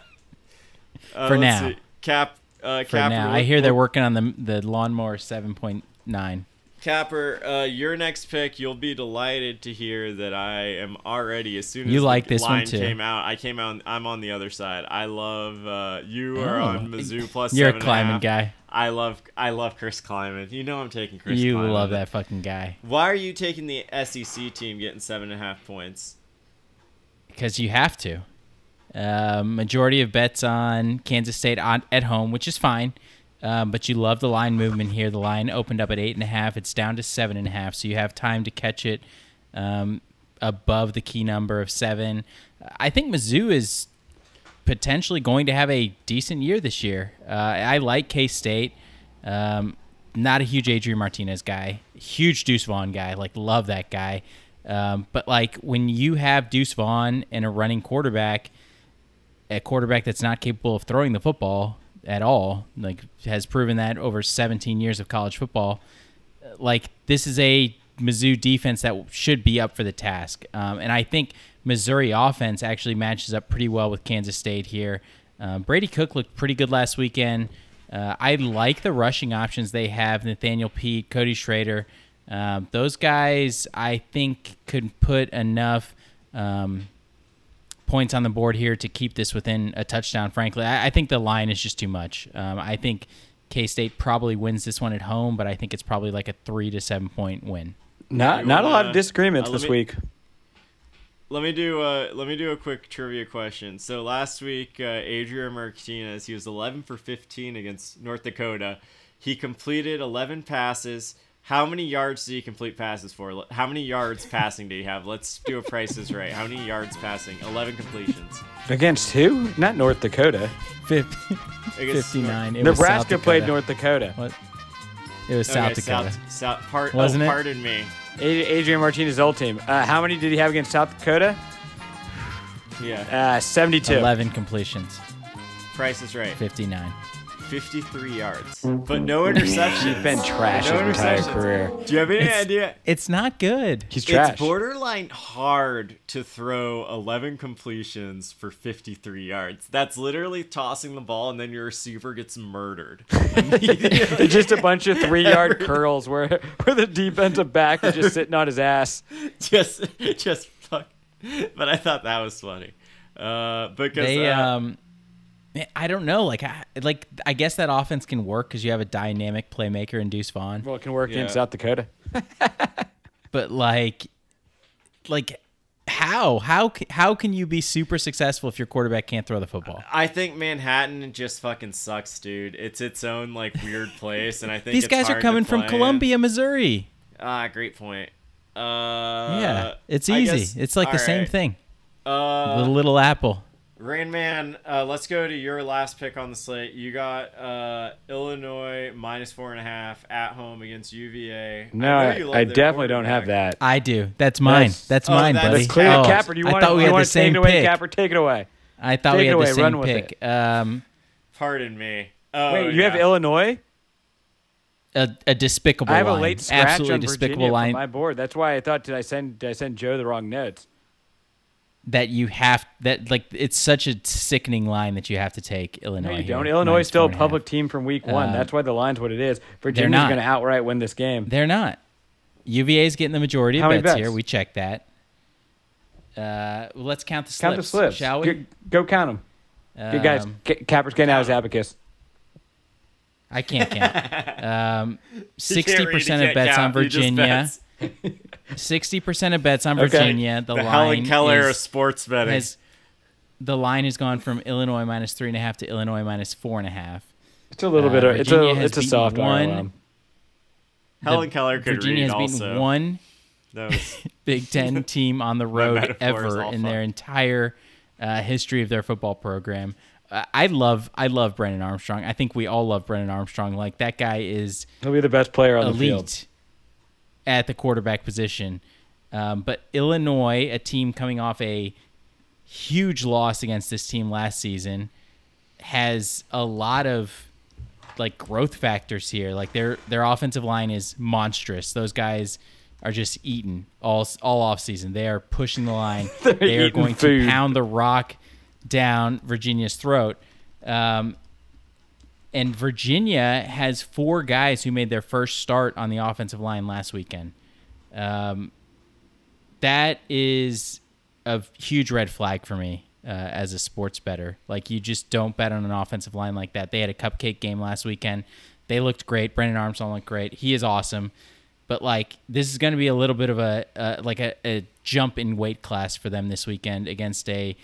[SPEAKER 1] uh,
[SPEAKER 3] For
[SPEAKER 1] let's
[SPEAKER 3] now.
[SPEAKER 1] see. Cap. Uh,
[SPEAKER 3] For now, I hear they're working on the the lawnmower 7.9.
[SPEAKER 1] Capper, uh, your next pick, you'll be delighted to hear that I am already as soon as
[SPEAKER 3] You
[SPEAKER 1] the
[SPEAKER 3] like this one
[SPEAKER 1] line
[SPEAKER 3] too.
[SPEAKER 1] came out. I came out. I'm on the other side. I love uh, you are
[SPEAKER 3] Oh.
[SPEAKER 1] on Mizzou plus.
[SPEAKER 3] You're a
[SPEAKER 1] seven and
[SPEAKER 3] Klieman
[SPEAKER 1] half.
[SPEAKER 3] guy.
[SPEAKER 1] I love I love Chris Klieman. You know I'm taking Chris.
[SPEAKER 3] you
[SPEAKER 1] Klieman.
[SPEAKER 3] love that fucking guy
[SPEAKER 1] Why are you taking the SEC team getting seven and a half points?
[SPEAKER 3] because you have to. Um, majority of bets on Kansas State on, at home, which is fine. Um, but you love the line movement here. The line opened up at eight and a half. It's down to seven and a half, so you have time to catch it um, above the key number of seven. I think Mizzou is potentially going to have a decent year this year. Uh, I like K State. Um, not a huge Adrian Martinez guy. Huge Deuce Vaughn guy. Like love that guy. Um, but like when you have Deuce Vaughn and a running quarterback, a quarterback that's not capable of throwing the football at all, like has proven that over 17 years of college football. Like this is a Mizzou defense that should be up for the task, um, and I think Missouri offense actually matches up pretty well with Kansas State here. Um, Brady Cook looked pretty good last weekend. Uh, I like the rushing options they have: Nathaniel Peat, Cody Schrader. Um, those guys, I think, could put enough. Um, points on the board here to keep this within a touchdown. Frankly, I, I think the line is just too much. Um, I think K State probably wins this one at home, but I think it's probably like a three to seven point win.
[SPEAKER 2] Not
[SPEAKER 1] You
[SPEAKER 2] not a lot of disagreements
[SPEAKER 1] uh,
[SPEAKER 2] this
[SPEAKER 1] me-
[SPEAKER 2] week.
[SPEAKER 1] Let me do uh let me do a quick trivia question. So last week, uh, Adrian Martinez he was 11 for 15 against North Dakota. He completed 11 passes. How many yards did he complete passes for? How many yards passing did he have? Let's do a prices right. How many yards passing? 11 completions.
[SPEAKER 2] Against who? Not North Dakota.
[SPEAKER 3] Fifty,
[SPEAKER 1] Against
[SPEAKER 3] 59. It was South
[SPEAKER 2] Nebraska played North Dakota.
[SPEAKER 3] What? It was
[SPEAKER 1] Okay,
[SPEAKER 3] South Dakota.
[SPEAKER 1] South, South part,
[SPEAKER 3] Wasn't
[SPEAKER 1] oh,
[SPEAKER 3] it?
[SPEAKER 1] Pardon me.
[SPEAKER 2] Adrian Martinez' old team. Uh, how many did he have against South Dakota?
[SPEAKER 1] Yeah.
[SPEAKER 2] Uh, 72.
[SPEAKER 3] 11 completions,
[SPEAKER 1] Price is right.
[SPEAKER 3] 59.
[SPEAKER 1] 53 yards, but no interceptions.
[SPEAKER 2] He's been trash
[SPEAKER 1] No
[SPEAKER 2] his entire
[SPEAKER 1] interceptions.
[SPEAKER 2] career.
[SPEAKER 1] Do you have any
[SPEAKER 3] It's-
[SPEAKER 1] idea?
[SPEAKER 3] It's not good.
[SPEAKER 2] He's trash.
[SPEAKER 1] It's borderline hard to throw 11 completions for 53 yards. That's literally tossing the ball and then your receiver gets murdered. [laughs]
[SPEAKER 2] It's just a bunch of three yard [laughs] curls where, where the defensive back is just sitting on his ass.
[SPEAKER 1] just, just fuck. But I thought that was funny. Uh, because
[SPEAKER 3] They
[SPEAKER 1] uh,
[SPEAKER 3] um, man, I don't know. Like I like I guess that offense can work because you have a dynamic playmaker in Deuce Vaughn.
[SPEAKER 2] Well, it can work
[SPEAKER 1] Yeah.
[SPEAKER 2] in South Dakota. [laughs]
[SPEAKER 3] but like like how how how can you be super successful if your quarterback can't throw the football
[SPEAKER 1] I think Manhattan just fucking sucks, dude. It's its own like weird place, and I think
[SPEAKER 3] these guys are
[SPEAKER 1] hard to
[SPEAKER 3] coming from
[SPEAKER 1] play in.
[SPEAKER 3] columbia missouri
[SPEAKER 1] Ah, great point. Uh,
[SPEAKER 3] yeah it's easy
[SPEAKER 1] guess-
[SPEAKER 3] it's like the
[SPEAKER 1] all
[SPEAKER 3] same thing
[SPEAKER 1] Uh,
[SPEAKER 3] the little apple
[SPEAKER 1] Rain Man, uh, let's go to your last pick on the slate. You got uh, Illinois minus four and a half at home against UVA.
[SPEAKER 2] No,
[SPEAKER 1] know
[SPEAKER 2] I,
[SPEAKER 1] you love
[SPEAKER 2] I definitely don't have that.
[SPEAKER 3] I do. That's mine.
[SPEAKER 2] That's-
[SPEAKER 3] That's,
[SPEAKER 1] Oh,
[SPEAKER 3] mine,
[SPEAKER 1] that's
[SPEAKER 3] buddy.
[SPEAKER 1] clear.
[SPEAKER 3] Oh,
[SPEAKER 2] Capper, do you
[SPEAKER 3] I
[SPEAKER 2] want,
[SPEAKER 3] thought we
[SPEAKER 2] you
[SPEAKER 3] had the
[SPEAKER 2] to take
[SPEAKER 3] same
[SPEAKER 2] it away,
[SPEAKER 3] pick.
[SPEAKER 2] Capper? Take it away.
[SPEAKER 3] I thought
[SPEAKER 2] Take
[SPEAKER 3] we had
[SPEAKER 2] away,
[SPEAKER 3] the same pick. Um,
[SPEAKER 1] Pardon me. Oh,
[SPEAKER 2] Wait, you have. Illinois?
[SPEAKER 3] a, a despicable
[SPEAKER 2] I have a late scratch
[SPEAKER 3] Absolutely
[SPEAKER 2] on
[SPEAKER 3] despicable
[SPEAKER 2] Virginia
[SPEAKER 3] line
[SPEAKER 2] my board. That's why I thought did I send did I send Joe the wrong notes?
[SPEAKER 3] That you have that like it's such a sickening line that you have to take Illinois.
[SPEAKER 2] No,
[SPEAKER 3] you
[SPEAKER 2] don't. Illinois is still a public
[SPEAKER 3] half.
[SPEAKER 2] team from week one.
[SPEAKER 3] Um,
[SPEAKER 2] That's why the line's what it is. Virginia's
[SPEAKER 3] not.
[SPEAKER 2] going to outright win this game.
[SPEAKER 3] They're not. UVA is getting the majority of
[SPEAKER 2] How many
[SPEAKER 3] bets,
[SPEAKER 2] bets?
[SPEAKER 3] here. We checked that. Uh, well, let's count the slips.
[SPEAKER 2] Count the slips.
[SPEAKER 3] shall we?
[SPEAKER 2] Go, go count them. Good guys.
[SPEAKER 3] Um,
[SPEAKER 2] Ca- Capper's getting out his abacus.
[SPEAKER 3] I can't count. [laughs] Um,
[SPEAKER 1] You can't
[SPEAKER 3] Sixty
[SPEAKER 1] read,
[SPEAKER 3] percent of
[SPEAKER 1] can't
[SPEAKER 3] bets on
[SPEAKER 1] count, you just
[SPEAKER 3] Virginia.
[SPEAKER 1] Bets.
[SPEAKER 3] Sixty percent of bets on
[SPEAKER 2] Okay.
[SPEAKER 3] Virginia. The,
[SPEAKER 1] The
[SPEAKER 3] line
[SPEAKER 1] Helen Keller
[SPEAKER 3] is,
[SPEAKER 1] sports betting.
[SPEAKER 3] has the line has gone from Illinois minus three and a half to Illinois minus four and a half.
[SPEAKER 2] It's a little
[SPEAKER 3] Uh,
[SPEAKER 2] bit of it's
[SPEAKER 3] Virginia
[SPEAKER 2] a
[SPEAKER 3] has
[SPEAKER 2] it's a
[SPEAKER 3] beaten
[SPEAKER 2] soft
[SPEAKER 3] one.
[SPEAKER 2] RLM.
[SPEAKER 1] Helen
[SPEAKER 3] The-
[SPEAKER 1] Keller could
[SPEAKER 3] Virginia
[SPEAKER 1] read
[SPEAKER 3] has beaten
[SPEAKER 1] also.
[SPEAKER 3] one [laughs]
[SPEAKER 1] was-
[SPEAKER 3] Big Ten [laughs] team on the road ever in
[SPEAKER 1] fun.
[SPEAKER 3] their entire uh, history of their football program. Uh, I love I love Brennan Armstrong. I think we all love Brennan Armstrong. Like that guy is
[SPEAKER 2] He'll be the best player on the field.
[SPEAKER 3] At the quarterback position. Um, but Illinois, a team coming off a huge loss against this team last season, has a lot of like growth factors here. Like their their offensive line is monstrous. Those guys are just eating all all off season. They are pushing the line. [laughs] They are going
[SPEAKER 2] food.
[SPEAKER 3] to pound the rock down Virginia's throat. Um, and Virginia has four guys who made their first start on the offensive line last weekend. Um, that is a huge red flag for me uh, as a sports better. Like you just don't bet on an offensive line like that. They had a cupcake game last weekend. They looked great. Brennan Armstrong looked great. He is awesome. But like this is going to be a little bit of a uh, like a, a jump in weight class for them this weekend against a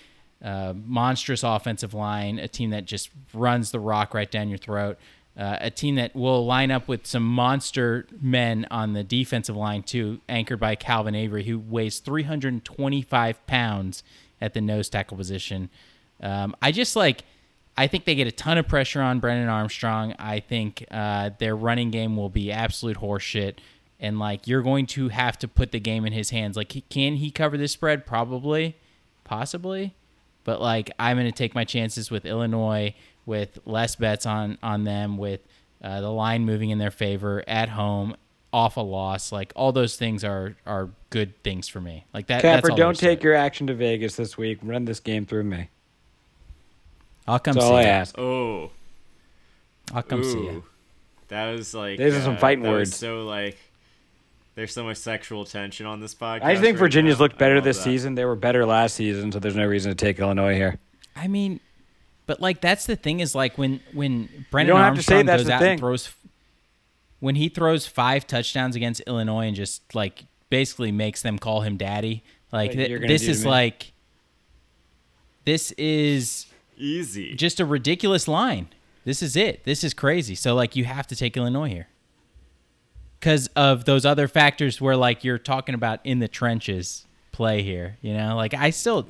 [SPEAKER 3] uh, monstrous offensive line, a team that just runs the rock right down your throat, uh, a team that will line up with some monster men on the defensive line too, anchored by Calvin Avery, who weighs 325 pounds at the nose tackle position. Um, I just like. I think they get a ton of pressure on Brennan Armstrong. I think uh, their running game will be absolute horseshit. And like you're going to have to put the game in his hands. Like, can he cover this spread? Probably, possibly. But like, I'm going to take my chances with Illinois, with less bets on on them, with uh, the line moving in their favor at home, off a loss. Like all those things are are good things for me. Like that.
[SPEAKER 2] Capper,
[SPEAKER 3] all
[SPEAKER 2] don't take
[SPEAKER 3] it.
[SPEAKER 2] your action to Vegas this week. Run this game through me.
[SPEAKER 3] I'll come
[SPEAKER 2] That's
[SPEAKER 3] see
[SPEAKER 2] all I
[SPEAKER 3] you.
[SPEAKER 2] ask.
[SPEAKER 1] oh.
[SPEAKER 3] I'll come see you.
[SPEAKER 1] That was like
[SPEAKER 2] These are some
[SPEAKER 1] uh,
[SPEAKER 2] fighting
[SPEAKER 1] that was
[SPEAKER 2] words.
[SPEAKER 1] So like, there's so much sexual tension on this podcast.
[SPEAKER 2] I think
[SPEAKER 1] right
[SPEAKER 2] Virginia's
[SPEAKER 1] now.
[SPEAKER 2] looked better this
[SPEAKER 1] that.
[SPEAKER 2] season. They were better last season, so there's no reason to take Illinois here.
[SPEAKER 3] I mean, but like that's the thing is like when when Brennan
[SPEAKER 2] don't have to say
[SPEAKER 3] Armstrong
[SPEAKER 2] that's
[SPEAKER 3] goes
[SPEAKER 2] the
[SPEAKER 3] out
[SPEAKER 2] thing.
[SPEAKER 3] and throws when he throws five touchdowns against Illinois and just like basically makes them call him daddy. Like th- this is like this is
[SPEAKER 1] Easy.
[SPEAKER 3] just a ridiculous line. This is it. This is crazy. So like you have to take Illinois here. Cuz of those other factors where like you're talking about in the trenches play here, you know? Like I still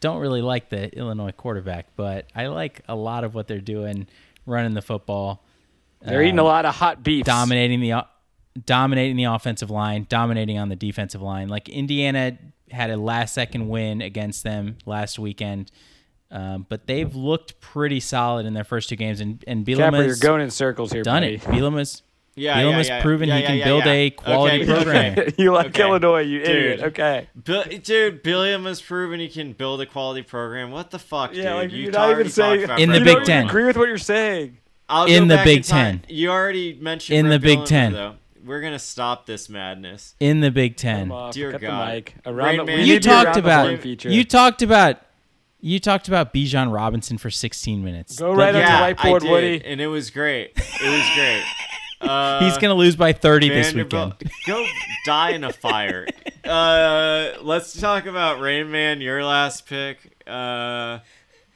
[SPEAKER 3] don't really like the Illinois quarterback, but I like a lot of what they're doing running the football.
[SPEAKER 2] They're eating a
[SPEAKER 3] um,
[SPEAKER 2] lot of hot beef.
[SPEAKER 3] dominating the dominating the offensive line, dominating on the defensive line. Like Indiana had a last second win against them last weekend. Um, but they've looked pretty solid in their first two games, and and
[SPEAKER 2] Capper, you're going in circles here,
[SPEAKER 3] done
[SPEAKER 2] buddy.
[SPEAKER 3] it. [laughs] Bielema's
[SPEAKER 1] Yeah,
[SPEAKER 3] Bielema's
[SPEAKER 1] yeah, yeah.
[SPEAKER 3] proven
[SPEAKER 1] Yeah,
[SPEAKER 3] he
[SPEAKER 1] yeah,
[SPEAKER 3] can
[SPEAKER 1] yeah,
[SPEAKER 3] build
[SPEAKER 1] yeah.
[SPEAKER 3] a quality
[SPEAKER 1] Okay, [laughs]
[SPEAKER 3] program.
[SPEAKER 1] okay.
[SPEAKER 2] you like
[SPEAKER 1] Okay.
[SPEAKER 2] Illinois, you idiot.
[SPEAKER 1] Dude.
[SPEAKER 2] Okay.
[SPEAKER 1] Bill, dude, Billiam has proven he can build a quality program. What the fuck,
[SPEAKER 2] Yeah,
[SPEAKER 1] dude?
[SPEAKER 2] like
[SPEAKER 1] you
[SPEAKER 2] you're
[SPEAKER 1] ta-
[SPEAKER 2] not even
[SPEAKER 1] already
[SPEAKER 2] saying
[SPEAKER 1] about
[SPEAKER 3] In the Big
[SPEAKER 2] you don't even
[SPEAKER 3] Ten.
[SPEAKER 2] agree with what you're saying.
[SPEAKER 1] I'll
[SPEAKER 3] In the
[SPEAKER 1] back
[SPEAKER 3] Big
[SPEAKER 1] time.
[SPEAKER 3] Ten.
[SPEAKER 1] You already mentioned
[SPEAKER 3] In
[SPEAKER 1] Bret
[SPEAKER 3] the Big
[SPEAKER 1] Bielema,
[SPEAKER 3] Ten.
[SPEAKER 1] Though. We're gonna stop this madness.
[SPEAKER 3] in the Big Ten.
[SPEAKER 2] Off,
[SPEAKER 1] Dear God.
[SPEAKER 2] Around the,
[SPEAKER 1] Man-
[SPEAKER 3] You talked
[SPEAKER 2] around
[SPEAKER 3] about you talked about you talked about Bijan Robinson for 16 minutes.
[SPEAKER 2] Go right
[SPEAKER 1] yeah,
[SPEAKER 2] on the whiteboard, Woody.
[SPEAKER 1] and it was great. It was great. [laughs] Uh,
[SPEAKER 3] He's gonna lose by 30 this weekend.
[SPEAKER 1] go die in a fire. [laughs] uh, let's talk about Rain Man. Your last pick, uh,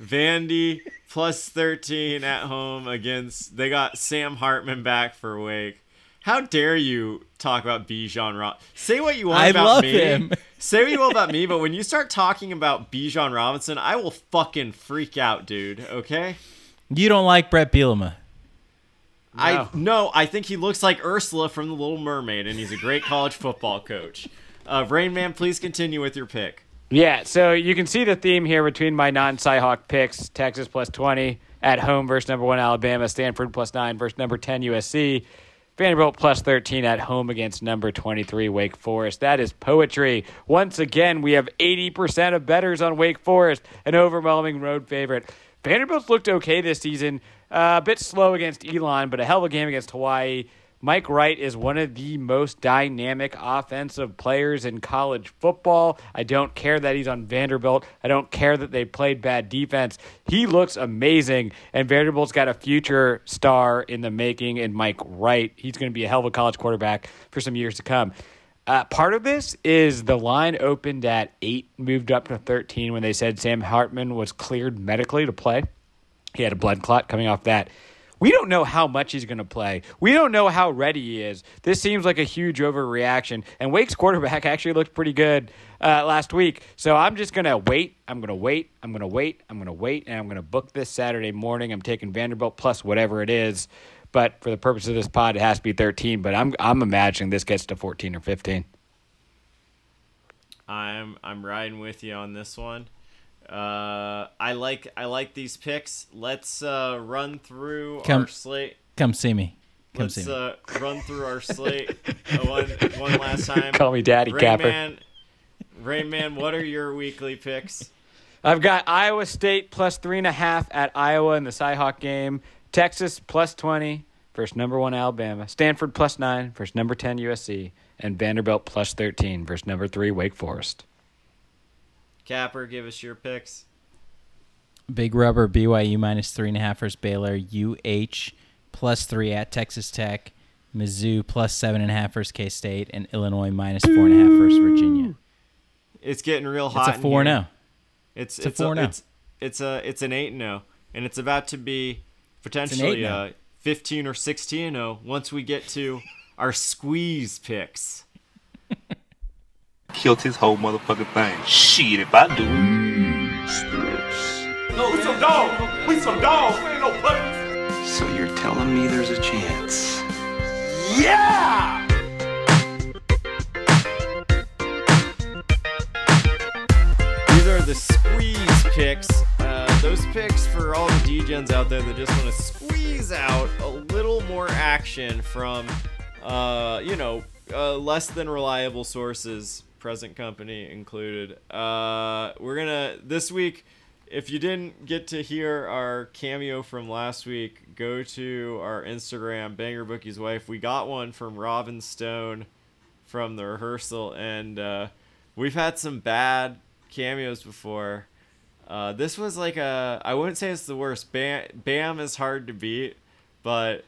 [SPEAKER 1] Vandy plus thirteen at home against. They got Sam Hartman back for Wake. How dare you talk about Bijan Rob? Say what you want
[SPEAKER 3] I
[SPEAKER 1] about
[SPEAKER 3] love
[SPEAKER 1] me.
[SPEAKER 3] him. [laughs]
[SPEAKER 1] Say what you will about me, but when you start talking about Bijan Robinson, I will fucking freak out, dude. Okay?
[SPEAKER 3] You don't like Bret Bielema.
[SPEAKER 1] I no, I think he looks like Ursula from The Little Mermaid, and he's a great college football coach. Uh, Rain Man, please continue with your pick.
[SPEAKER 2] Yeah, so you can see the theme here between my non Cyhawk picks Texas plus 20 at home versus number one Alabama, Stanford plus 9 versus number 10 USC, Vanderbilt plus 13 at home against number 23 Wake Forest. That is poetry. Once again, we have 80% of betters on Wake Forest, an overwhelming road favorite. Vanderbilt's looked okay this season, uh, a bit slow against Elon, but a hell of a game against Hawaii. Mike Wright is one of the most dynamic offensive players in college football. I don't care that he's on Vanderbilt. I don't care that they played bad defense. He looks amazing, and Vanderbilt's got a future star in the making in Mike Wright. He's going to be a hell of a college quarterback for some years to come. Uh, part of this is the line opened at eight, moved up to 13 when they said Sam Hartman was cleared medically to play. He had a blood clot coming off that. We don't know how much he's going to play. We don't know how ready he is. This seems like a huge overreaction. And Wake's quarterback [laughs] actually looked pretty good uh, last week. So I'm just going to wait. I'm going to wait. I'm going to wait. I'm going to wait. And I'm going to book this Saturday morning. I'm taking Vanderbilt plus whatever it is. But for the purpose of this pod, it has to be 13. But I'm, I'm imagining this gets to 14 or 15.
[SPEAKER 1] I'm I'm riding with you on this one. Uh, I like I like these picks. Let's uh, run through
[SPEAKER 3] Come-
[SPEAKER 1] our slate.
[SPEAKER 3] Come see me. Come see
[SPEAKER 1] Let's
[SPEAKER 3] me.
[SPEAKER 1] uh, run through our [laughs] slate uh, one one last [laughs] time.
[SPEAKER 2] Call me Daddy
[SPEAKER 1] Rain
[SPEAKER 2] Capper.
[SPEAKER 1] Man, Rain Man, what are your weekly picks?
[SPEAKER 2] I've got Iowa State plus three and a half at Iowa in the Cyhawk game. Texas plus 20 versus number one Alabama. Stanford plus nine versus number 10 USC. And Vanderbilt plus 13 versus number three Wake Forest.
[SPEAKER 1] Capper, give us your picks.
[SPEAKER 3] Big rubber BYU minus three and a half versus Baylor. UH plus three at Texas Tech. Mizzou plus seven and a half versus K State. And Illinois minus four and a half versus Virginia.
[SPEAKER 1] It's getting real hot.
[SPEAKER 3] It's a
[SPEAKER 1] in
[SPEAKER 3] four
[SPEAKER 1] here.
[SPEAKER 3] now.
[SPEAKER 1] It's
[SPEAKER 3] It's a
[SPEAKER 1] it's a,
[SPEAKER 3] 4-0.
[SPEAKER 1] it's it's a it's an eight zero, and it's about to be potentially
[SPEAKER 3] 8-0.
[SPEAKER 1] uh, fifteen or sixteen zero once we get to our squeeze picks. [laughs]
[SPEAKER 9] killed his whole motherfucking thing. Shit, if I do
[SPEAKER 7] No, we some dogs. We some dogs. We ain't no puppies.
[SPEAKER 9] So you're telling me there's a chance?
[SPEAKER 7] Yeah!
[SPEAKER 1] These are the squeeze picks. Uh, those picks for all the DGens out there that just want to squeeze out a little more action from, uh, you know, uh, less than reliable sources, present company included. Uh, we're gonna this week. If you didn't get to hear our cameo from last week, go to our Instagram, Banger Bookie's wife. We got one from Robin Stone from the rehearsal, and uh, we've had some bad cameos before. Uh, this was like a I wouldn't say it's the worst. Bam, Bam is hard to beat, but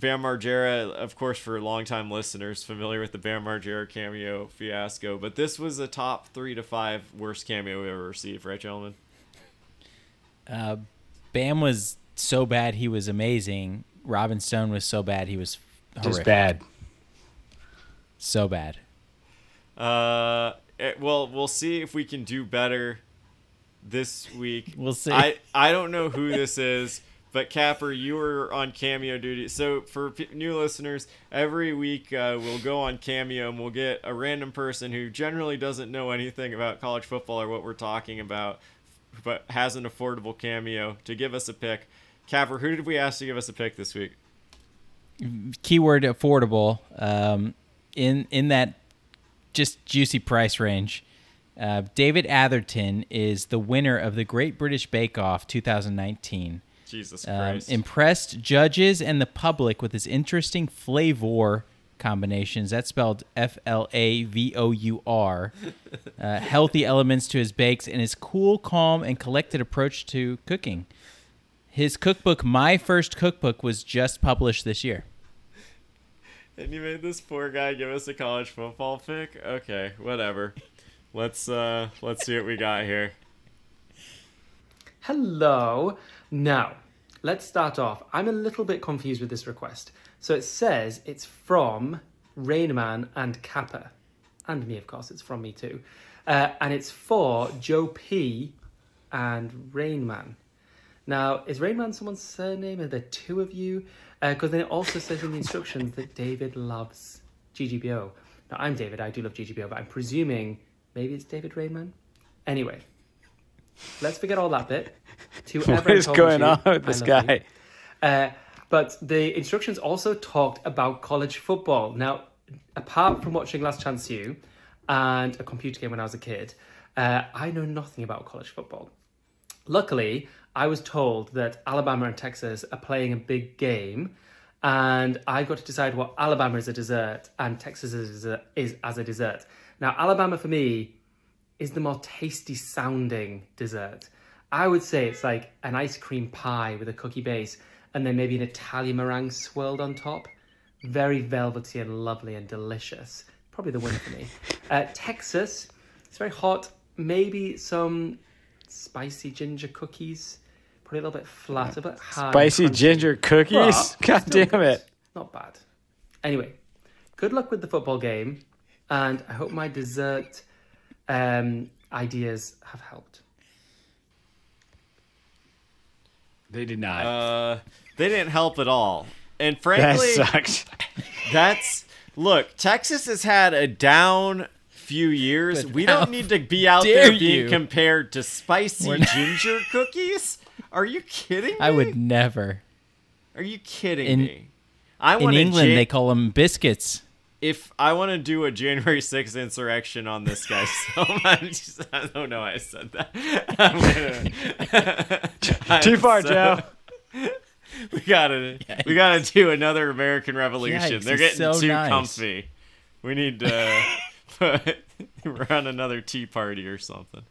[SPEAKER 1] Bam Margera, of course, for longtime listeners familiar with the Bam Margera cameo fiasco, but this was a top three to five worst cameo we ever received, right, gentlemen?
[SPEAKER 3] Uh, Bam was so bad he was amazing. Robin Stone was so bad he was
[SPEAKER 2] Just bad.
[SPEAKER 3] So bad.
[SPEAKER 1] Uh, eh, well, we'll see if we can do better this week.
[SPEAKER 3] We'll see.
[SPEAKER 1] I I don't know who this is, but Capper, you were on cameo duty. So for p- new listeners, every week uh, we'll go on cameo and we'll get a random person who generally doesn't know anything about college football or what we're talking about, but has an affordable cameo to give us a pick. Capper, who did we ask to give us a pick this week?
[SPEAKER 3] Keyword affordable. Um, in in that just juicy price range. Uh, David Atherton is the winner of the Great British Bake Off 2019.
[SPEAKER 1] Jesus
[SPEAKER 3] Um, impressed judges and the public with his interesting flavor combinations. That's spelled F L A V O U R. Uh, healthy elements to his bakes and his cool, calm, and collected approach to cooking. His cookbook, My First Cookbook, was just published this year.
[SPEAKER 1] And you made this poor guy give us a college football pick? Okay, whatever. Let's uh let's see what we got here.
[SPEAKER 10] Hello. Now, let's start off. I'm a little bit confused with this request So it says it's from Rainman and Capper, and me, of course. It's from me too, uh, and it's for Joe P and Rainman. Now, is Rainman someone's surname? Are there two of you? Because then it also says in the instructions that David loves GBBO. Now, I'm David. I do love GBBO, but I'm presuming maybe it's David Rainman. Anyway, let's forget all that bit. To [laughs]
[SPEAKER 2] What is going
[SPEAKER 10] you,
[SPEAKER 2] on with this guy?
[SPEAKER 10] Uh, but the instructions also talked about college football. Now, apart from watching Last Chance U and a computer game when I was a kid, uh, I know nothing about college football. Luckily, I was told that Alabama and Texas are playing a big game, and I got to decide what Alabama is a dessert and Texas is, a, is as a dessert. Now, Alabama for me is the more tasty sounding dessert. I would say it's like an ice cream pie with a cookie base and then maybe an Italian meringue swirled on top. Very velvety and lovely and delicious. Probably the winner for me. [laughs] Uh, Texas, it's very hot. Maybe some spicy ginger cookies. Probably a little bit flat, a bit hard.
[SPEAKER 2] Spicy ginger cookies?
[SPEAKER 10] But [laughs]
[SPEAKER 2] God damn
[SPEAKER 10] good.
[SPEAKER 2] it.
[SPEAKER 10] Not bad. Anyway, good luck with the football game, and I hope my dessert um, ideas have helped.
[SPEAKER 2] They did not.
[SPEAKER 1] Uh, they didn't help at all. And frankly,
[SPEAKER 2] that
[SPEAKER 1] frankly,
[SPEAKER 2] sucks. [laughs]
[SPEAKER 1] that's look. Texas has had a down few years.
[SPEAKER 3] But
[SPEAKER 1] we don't need to be out there being
[SPEAKER 3] you.
[SPEAKER 1] compared to spicy
[SPEAKER 3] not-
[SPEAKER 1] ginger [laughs] cookies. Are you kidding me?
[SPEAKER 3] I would never.
[SPEAKER 1] Are you kidding
[SPEAKER 3] In-
[SPEAKER 1] me? I
[SPEAKER 3] In England,
[SPEAKER 1] Jan-
[SPEAKER 3] they call them biscuits.
[SPEAKER 1] If I want to do a January 6th insurrection on this guy [laughs] so much, [laughs] I don't know why I said that. [laughs] I'm
[SPEAKER 2] Too far,
[SPEAKER 1] so-
[SPEAKER 2] Joe.
[SPEAKER 1] We gotta, we gotta do another American Revolution.
[SPEAKER 3] Yikes,
[SPEAKER 1] They're getting
[SPEAKER 3] so
[SPEAKER 1] too
[SPEAKER 3] nice.
[SPEAKER 1] comfy. We need to put, run another tea party or something.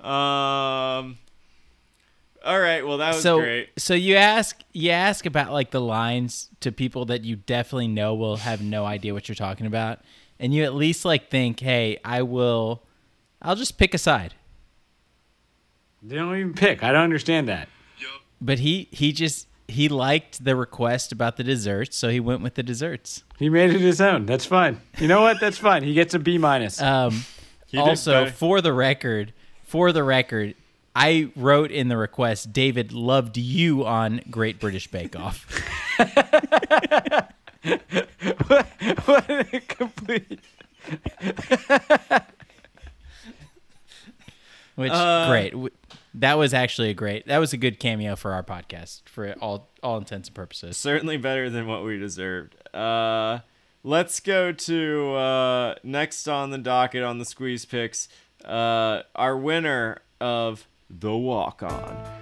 [SPEAKER 1] Um. All right. Well, that was
[SPEAKER 3] so,
[SPEAKER 1] great.
[SPEAKER 3] so you ask you ask about like the lines to people that you definitely know will have no idea what you're talking about, and you at least like think, hey, I will, I'll just pick a side.
[SPEAKER 2] They don't even pick. I don't understand that.
[SPEAKER 3] But he he just he liked the request about the desserts, so he went with the desserts.
[SPEAKER 2] He made it his own. That's fine. You know what? That's fine. He gets a B minus.
[SPEAKER 3] Um, also, for the record, for the record, I wrote in the request, David loved you on Great British Bake Off.
[SPEAKER 2] what, [laughs] what a complete.
[SPEAKER 3] Which
[SPEAKER 1] Uh,
[SPEAKER 3] great. That was actually a great. That was a good cameo for our podcast for all all intents and purposes.
[SPEAKER 1] Certainly better than what we deserved. Uh, let's go to uh, next on the docket on the squeeze picks. Uh, our winner of the walk on.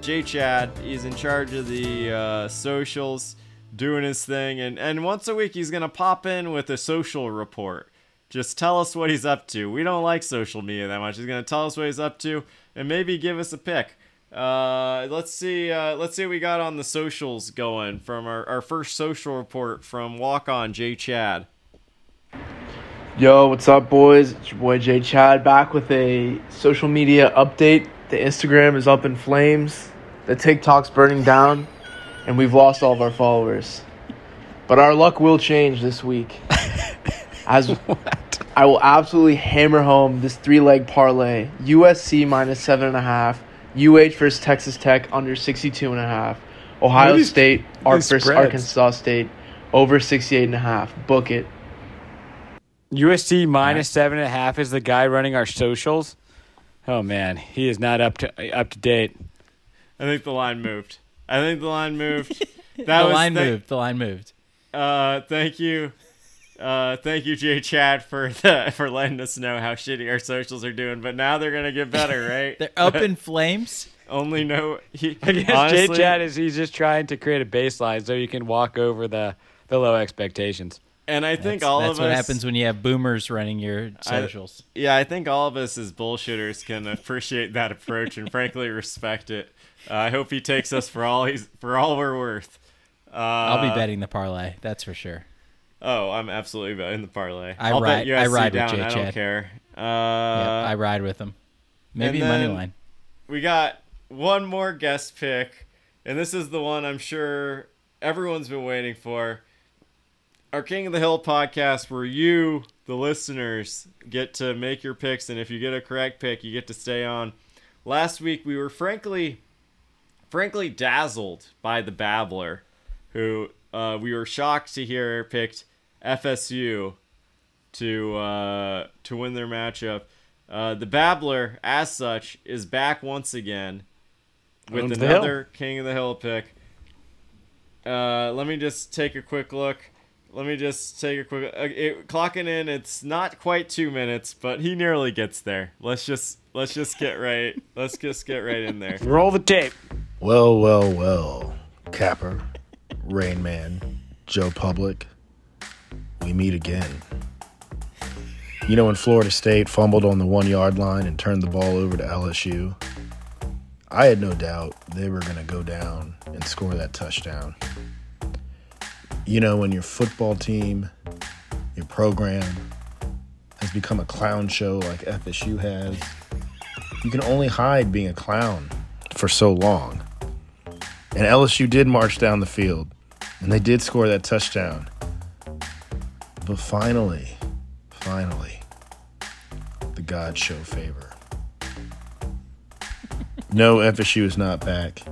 [SPEAKER 1] J Chad, is in charge of the uh, socials, doing his thing, and, and once a week he's gonna pop in with a social report. Just tell us what he's up to. We don't like social media that much. He's gonna tell us what he's up to and maybe give us a pick. Uh, let's see. Uh, let's see what we got on the socials going from our, our first social report from Walk On J Chad.
[SPEAKER 11] Yo, what's up, boys? It's your boy Jay Chad back with a social media update. The Instagram is up in flames, the TikTok's burning down, and we've lost all of our followers. But our luck will change this week. [laughs] As I will absolutely hammer home this three leg parlay USC minus seven and a half, UH versus Texas Tech under 62 and a half, Ohio
[SPEAKER 2] these-
[SPEAKER 11] State Ar-
[SPEAKER 2] these
[SPEAKER 11] versus? Arkansas State over 68 and a half. Book it.
[SPEAKER 2] USC minus seven and a half is the guy running our socials. Oh man, he is not up to up to date.
[SPEAKER 1] I think the line moved. I think the line moved. [laughs] That
[SPEAKER 3] the
[SPEAKER 1] was
[SPEAKER 3] line
[SPEAKER 1] th-
[SPEAKER 3] moved. The line moved.
[SPEAKER 1] Uh, thank you. Uh, thank you, Jay Chad, for the, [laughs] for letting us know how shitty our socials are doing. But now they're gonna get better, [laughs] right?
[SPEAKER 3] They're up in flames.
[SPEAKER 1] Only no. He,
[SPEAKER 2] I guess Jay Chad is he's just trying to create a baseline so you can walk over the the low expectations.
[SPEAKER 1] And I think
[SPEAKER 3] That's,
[SPEAKER 1] all
[SPEAKER 3] that's
[SPEAKER 1] of us.
[SPEAKER 3] That's what happens when you have boomers running your
[SPEAKER 1] I- Yeah, I think all of us as bullshitters can appreciate that approach and frankly [laughs] respect it. Uh, I hope he takes us for all he's for all we're worth. Uh,
[SPEAKER 3] I'll be betting the parlay. That's for sure.
[SPEAKER 1] Oh, I'm absolutely betting the parlay.
[SPEAKER 3] I
[SPEAKER 1] will
[SPEAKER 3] ride-
[SPEAKER 1] bet
[SPEAKER 3] I ride with
[SPEAKER 1] down.
[SPEAKER 3] Jay
[SPEAKER 1] I don't
[SPEAKER 3] Chad.
[SPEAKER 1] care. Uh,
[SPEAKER 3] yep, I ride with them. Maybe money line.
[SPEAKER 1] We got one more guest pick. and this is the one I'm sure everyone's been waiting for. Our King of the Hill podcast, where you, the listeners, get to make your picks, and if you get a correct pick, you get to stay on. Last week, we were frankly, frankly dazzled by the Babbler, who uh, we were shocked to hear picked FSU to uh, to win their matchup. Uh, the Babbler, as such, is back once again with
[SPEAKER 2] Owns
[SPEAKER 1] another King of the Hill pick. Uh, let me just take a quick look. Let me just take a quick. Uh, it, clocking in, it's not quite two minutes, but he nearly gets there. Let's just let's just get right. Let's just get right in there.
[SPEAKER 2] Roll the tape.
[SPEAKER 12] Well, well, well, Capper, Rain Man, Joe Public, we meet again. You know, when Florida State fumbled on the one yard line and turned the ball over to LSU, I had no doubt they were going to go down and score that touchdown. You know, when your football team, your program, has become a clown show like FSU has, you can only hide being a clown for so long. And LSU did march down the field, and they did score that touchdown. But finally, finally, the gods show favor. No, FSU is not back.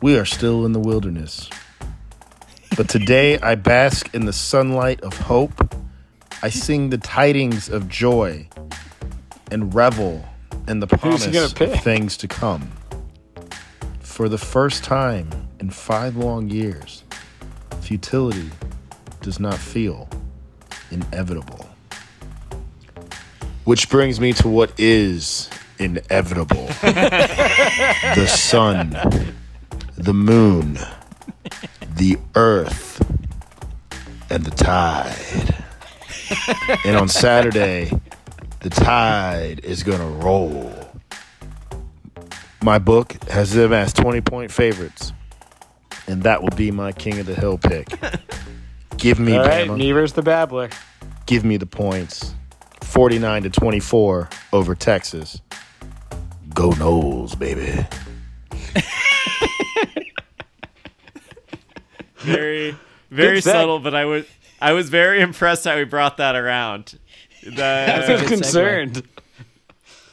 [SPEAKER 12] We are still in the wilderness. But today I bask in the sunlight of hope. I sing the tidings of joy and revel in the promise of things to come. For the first time in five long years, futility does not feel inevitable. Which brings me to what is inevitable [laughs] the sun, the moon, the earth, and the tide. [laughs] and on Saturday, the tide is going to roll. My book has them as 20 point favorites, and that will be my King of the Hill pick. [laughs] Give me
[SPEAKER 2] All right,
[SPEAKER 12] Bama.
[SPEAKER 2] Nevers the Babbler.
[SPEAKER 12] Give me the points. 49 to 24 over Texas. Go Noles, baby. [laughs]
[SPEAKER 1] Very, very subtle, but I was I was very impressed how he brought that around. The, [laughs]
[SPEAKER 2] I was concerned.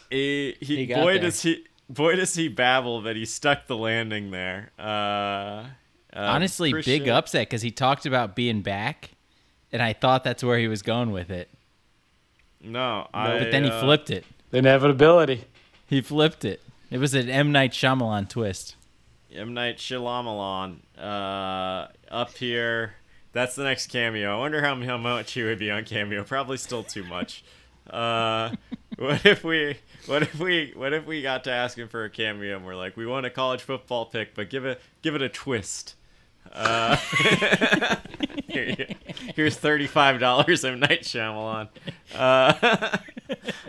[SPEAKER 1] he, he,
[SPEAKER 3] He
[SPEAKER 1] boy
[SPEAKER 3] there.
[SPEAKER 1] does he boy does he babble that he stuck the landing there uh, uh
[SPEAKER 3] Honestly, big
[SPEAKER 1] appreciate-
[SPEAKER 3] upset because he talked about being back, and I thought that's where he was going with it.
[SPEAKER 1] no I,
[SPEAKER 3] But then he
[SPEAKER 1] uh,
[SPEAKER 3] flipped it.
[SPEAKER 2] The inevitability.
[SPEAKER 3] He flipped it. It was an M Night Shyamalan twist.
[SPEAKER 1] M. Night Shyamalan uh up here. That's the next cameo. I wonder how, how much he would be on cameo. Probably still too much. Uh [laughs] what if we what if we what if we got to ask him for a cameo and we're like we want a college football pick but give it give it a twist. Uh, [laughs] [laughs] here [laughs] you- here's thirty-five dollars of Night Shyamalan. Uh, [laughs]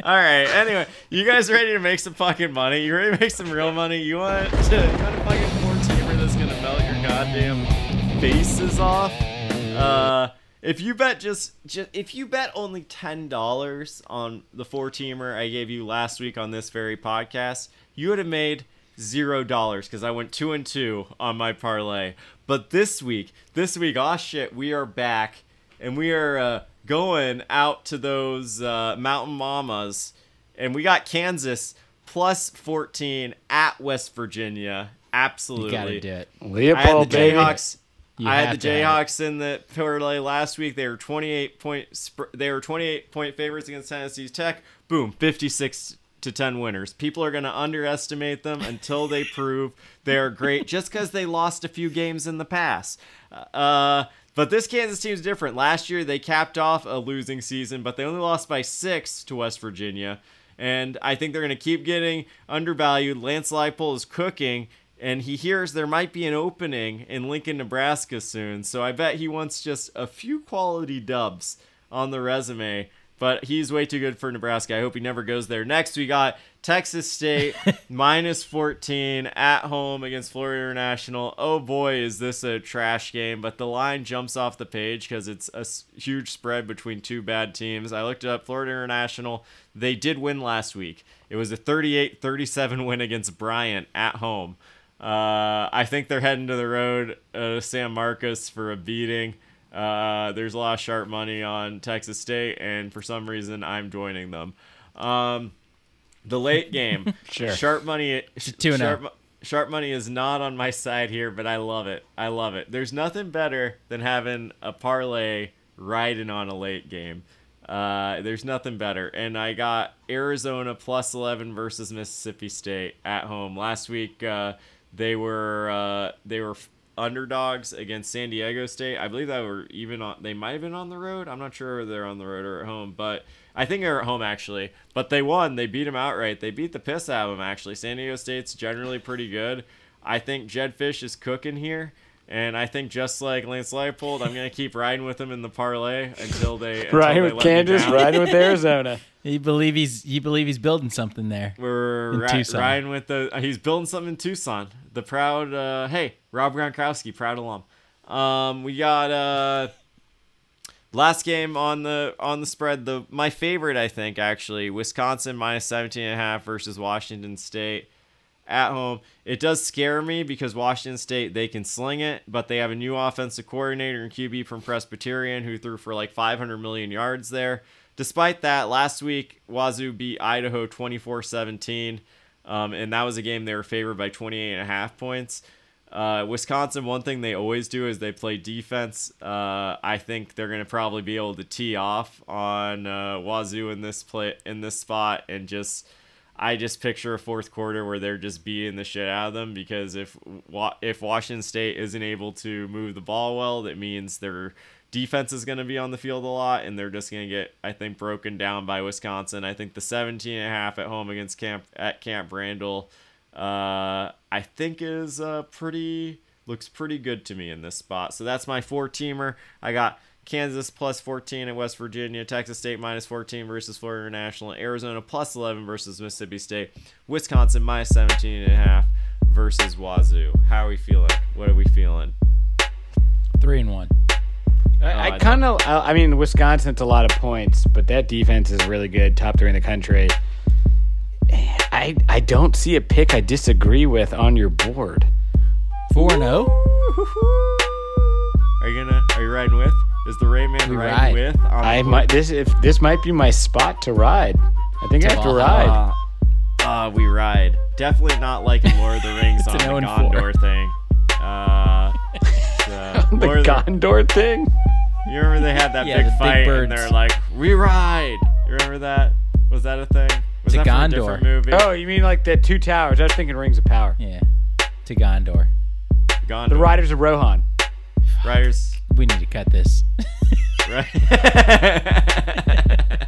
[SPEAKER 1] all right. Anyway, you guys ready to make some fucking money? You ready to make some real money? You want to, [laughs] you want a fucking four teamer that's gonna melt your goddamn faces off? Uh, if you bet just, just if you bet only ten dollars on the four teamer I gave you last week on this very podcast, you would have made zero dollars because I went two and two on my parlay. But this week, this week, oh shit, we are back and we are uh, going out to those uh, mountain mamas, and we got Kansas plus fourteen at West Virginia. Absolutely,
[SPEAKER 3] You gotta do it.
[SPEAKER 1] I had
[SPEAKER 2] Leipold,
[SPEAKER 1] the. Jayhawks.
[SPEAKER 3] You
[SPEAKER 1] I had the Jayhawks in the parlay last week. They were 28 point. They were 28 point favorites against Tennessee Tech. Boom, 56 to 10 winners. People are going to underestimate them until they prove they are great, just because they lost a few games in the past. Uh, but this Kansas team is different. Last year they capped off a losing season, but they only lost by six to West Virginia. And I think they're going to keep getting undervalued. Lance Leipold is cooking, and he hears there might be an opening in Lincoln, Nebraska soon. So I bet he wants just a few quality dubs on the resume. But he's way too good for Nebraska. I hope he never goes there. Next, we got Texas State [laughs] minus 14 at home against Florida International. Oh boy, is this a trash game! But the line jumps off the page because it's a huge spread between two bad teams. I looked it up. Florida International, they did win last week. It was a 38 37 win against Bryant at home. Uh, I think they're heading to the road uh, San Marcos for a beating. Uh, there's a lot of sharp money on Texas State, and for some reason, I'm joining them. Um, the late [laughs] game,
[SPEAKER 3] Sure.
[SPEAKER 1] sharp money.
[SPEAKER 3] Two and
[SPEAKER 1] sharp,
[SPEAKER 3] oh.
[SPEAKER 1] sharp money is not on my side here, but I love it. I love it. There's nothing better than having a parlay riding on a late game. Uh, there's nothing better. And I got Arizona plus 11 versus Mississippi State at home. Last week, uh, they were uh, they were underdogs against San Diego State. I believe that were even on. They might have been on the road. I'm not sure if they're on the road or at home, but I think they're at home actually. But they won. They beat them outright. They beat the piss out of them actually. San Diego State's generally pretty good. I think Jedd Fisch is cooking here. And I think just like Lance Leipold, I'm gonna keep riding with him in the parlay until they [laughs] until
[SPEAKER 2] Riding
[SPEAKER 1] they
[SPEAKER 2] with Kansas, riding with [laughs] Arizona.
[SPEAKER 3] You believe he's you believe he's building something there.
[SPEAKER 1] We're
[SPEAKER 3] in
[SPEAKER 1] ri-
[SPEAKER 3] Tucson.
[SPEAKER 1] riding with the. he's building something in Tucson. The proud. Uh, hey, Rob Gronkowski, proud alum. Um, we got uh, last game on the on the spread. The my favorite, I think, actually, Wisconsin minus 17 and a half versus Washington State at home. It does scare me because Washington State they can sling it, but they have a new offensive coordinator and QB from Presbyterian who threw for like 500 million yards there. Despite that, last week Wazoo beat Idaho 24-17, um, and that was a game they were favored by 28 and a half points. Uh, Wisconsin, one thing they always do is they play defense. Uh, I think they're going to probably be able to tee off on uh, Wazoo in this play in this spot and just I just picture a fourth quarter where they're just beating the shit out of them because if if Washington State isn't able to move the ball well, that means their defense is going to be on the field a lot and they're just going to get I think broken down by Wisconsin. I think the 17 and a half at home against Camp at Camp Randall uh, I think is a pretty looks pretty good to me in this spot. So that's my four teamer. I got Kansas plus 14 at West Virginia, Texas State minus 14 versus Florida International, Arizona plus 11 versus Mississippi State, Wisconsin minus 17 and a half versus Wazoo. How are we feeling? What are we feeling?
[SPEAKER 3] 3 and
[SPEAKER 1] 1.
[SPEAKER 2] I, I kind of, I I mean, Wisconsin's a lot of points, but that defense is really good, top three in the country. I I don't see a pick I disagree with on your board.
[SPEAKER 3] Four and oh? zero.
[SPEAKER 1] Are you gonna? Are you riding with? Is the Rain Man
[SPEAKER 3] We
[SPEAKER 1] riding
[SPEAKER 3] ride.
[SPEAKER 1] with? on
[SPEAKER 2] I
[SPEAKER 1] board?
[SPEAKER 2] might this if this might be my spot to ride. I think I have to ride.
[SPEAKER 1] Uh, uh, we ride. Definitely not like Lord of the [laughs] Rings on the
[SPEAKER 3] 0 and 4.
[SPEAKER 1] Gondor thing. Uh, [laughs] Uh, [laughs] the
[SPEAKER 2] the
[SPEAKER 1] Lord of the-
[SPEAKER 2] Gondor thing.
[SPEAKER 1] You remember they had that
[SPEAKER 3] Yeah,
[SPEAKER 1] big
[SPEAKER 3] the big
[SPEAKER 1] fight and they're like, "We ride." You remember that? Was that a thing? Was
[SPEAKER 3] To
[SPEAKER 1] that from a
[SPEAKER 3] Gondor.
[SPEAKER 1] different movie?
[SPEAKER 2] Oh, you mean like the two towers? I was thinking Rings of Power.
[SPEAKER 3] Yeah. To Gondor.
[SPEAKER 1] Gondor.
[SPEAKER 2] The Riders of Rohan.
[SPEAKER 1] Riders.
[SPEAKER 3] We need to cut this. [laughs]
[SPEAKER 1] Right. [laughs]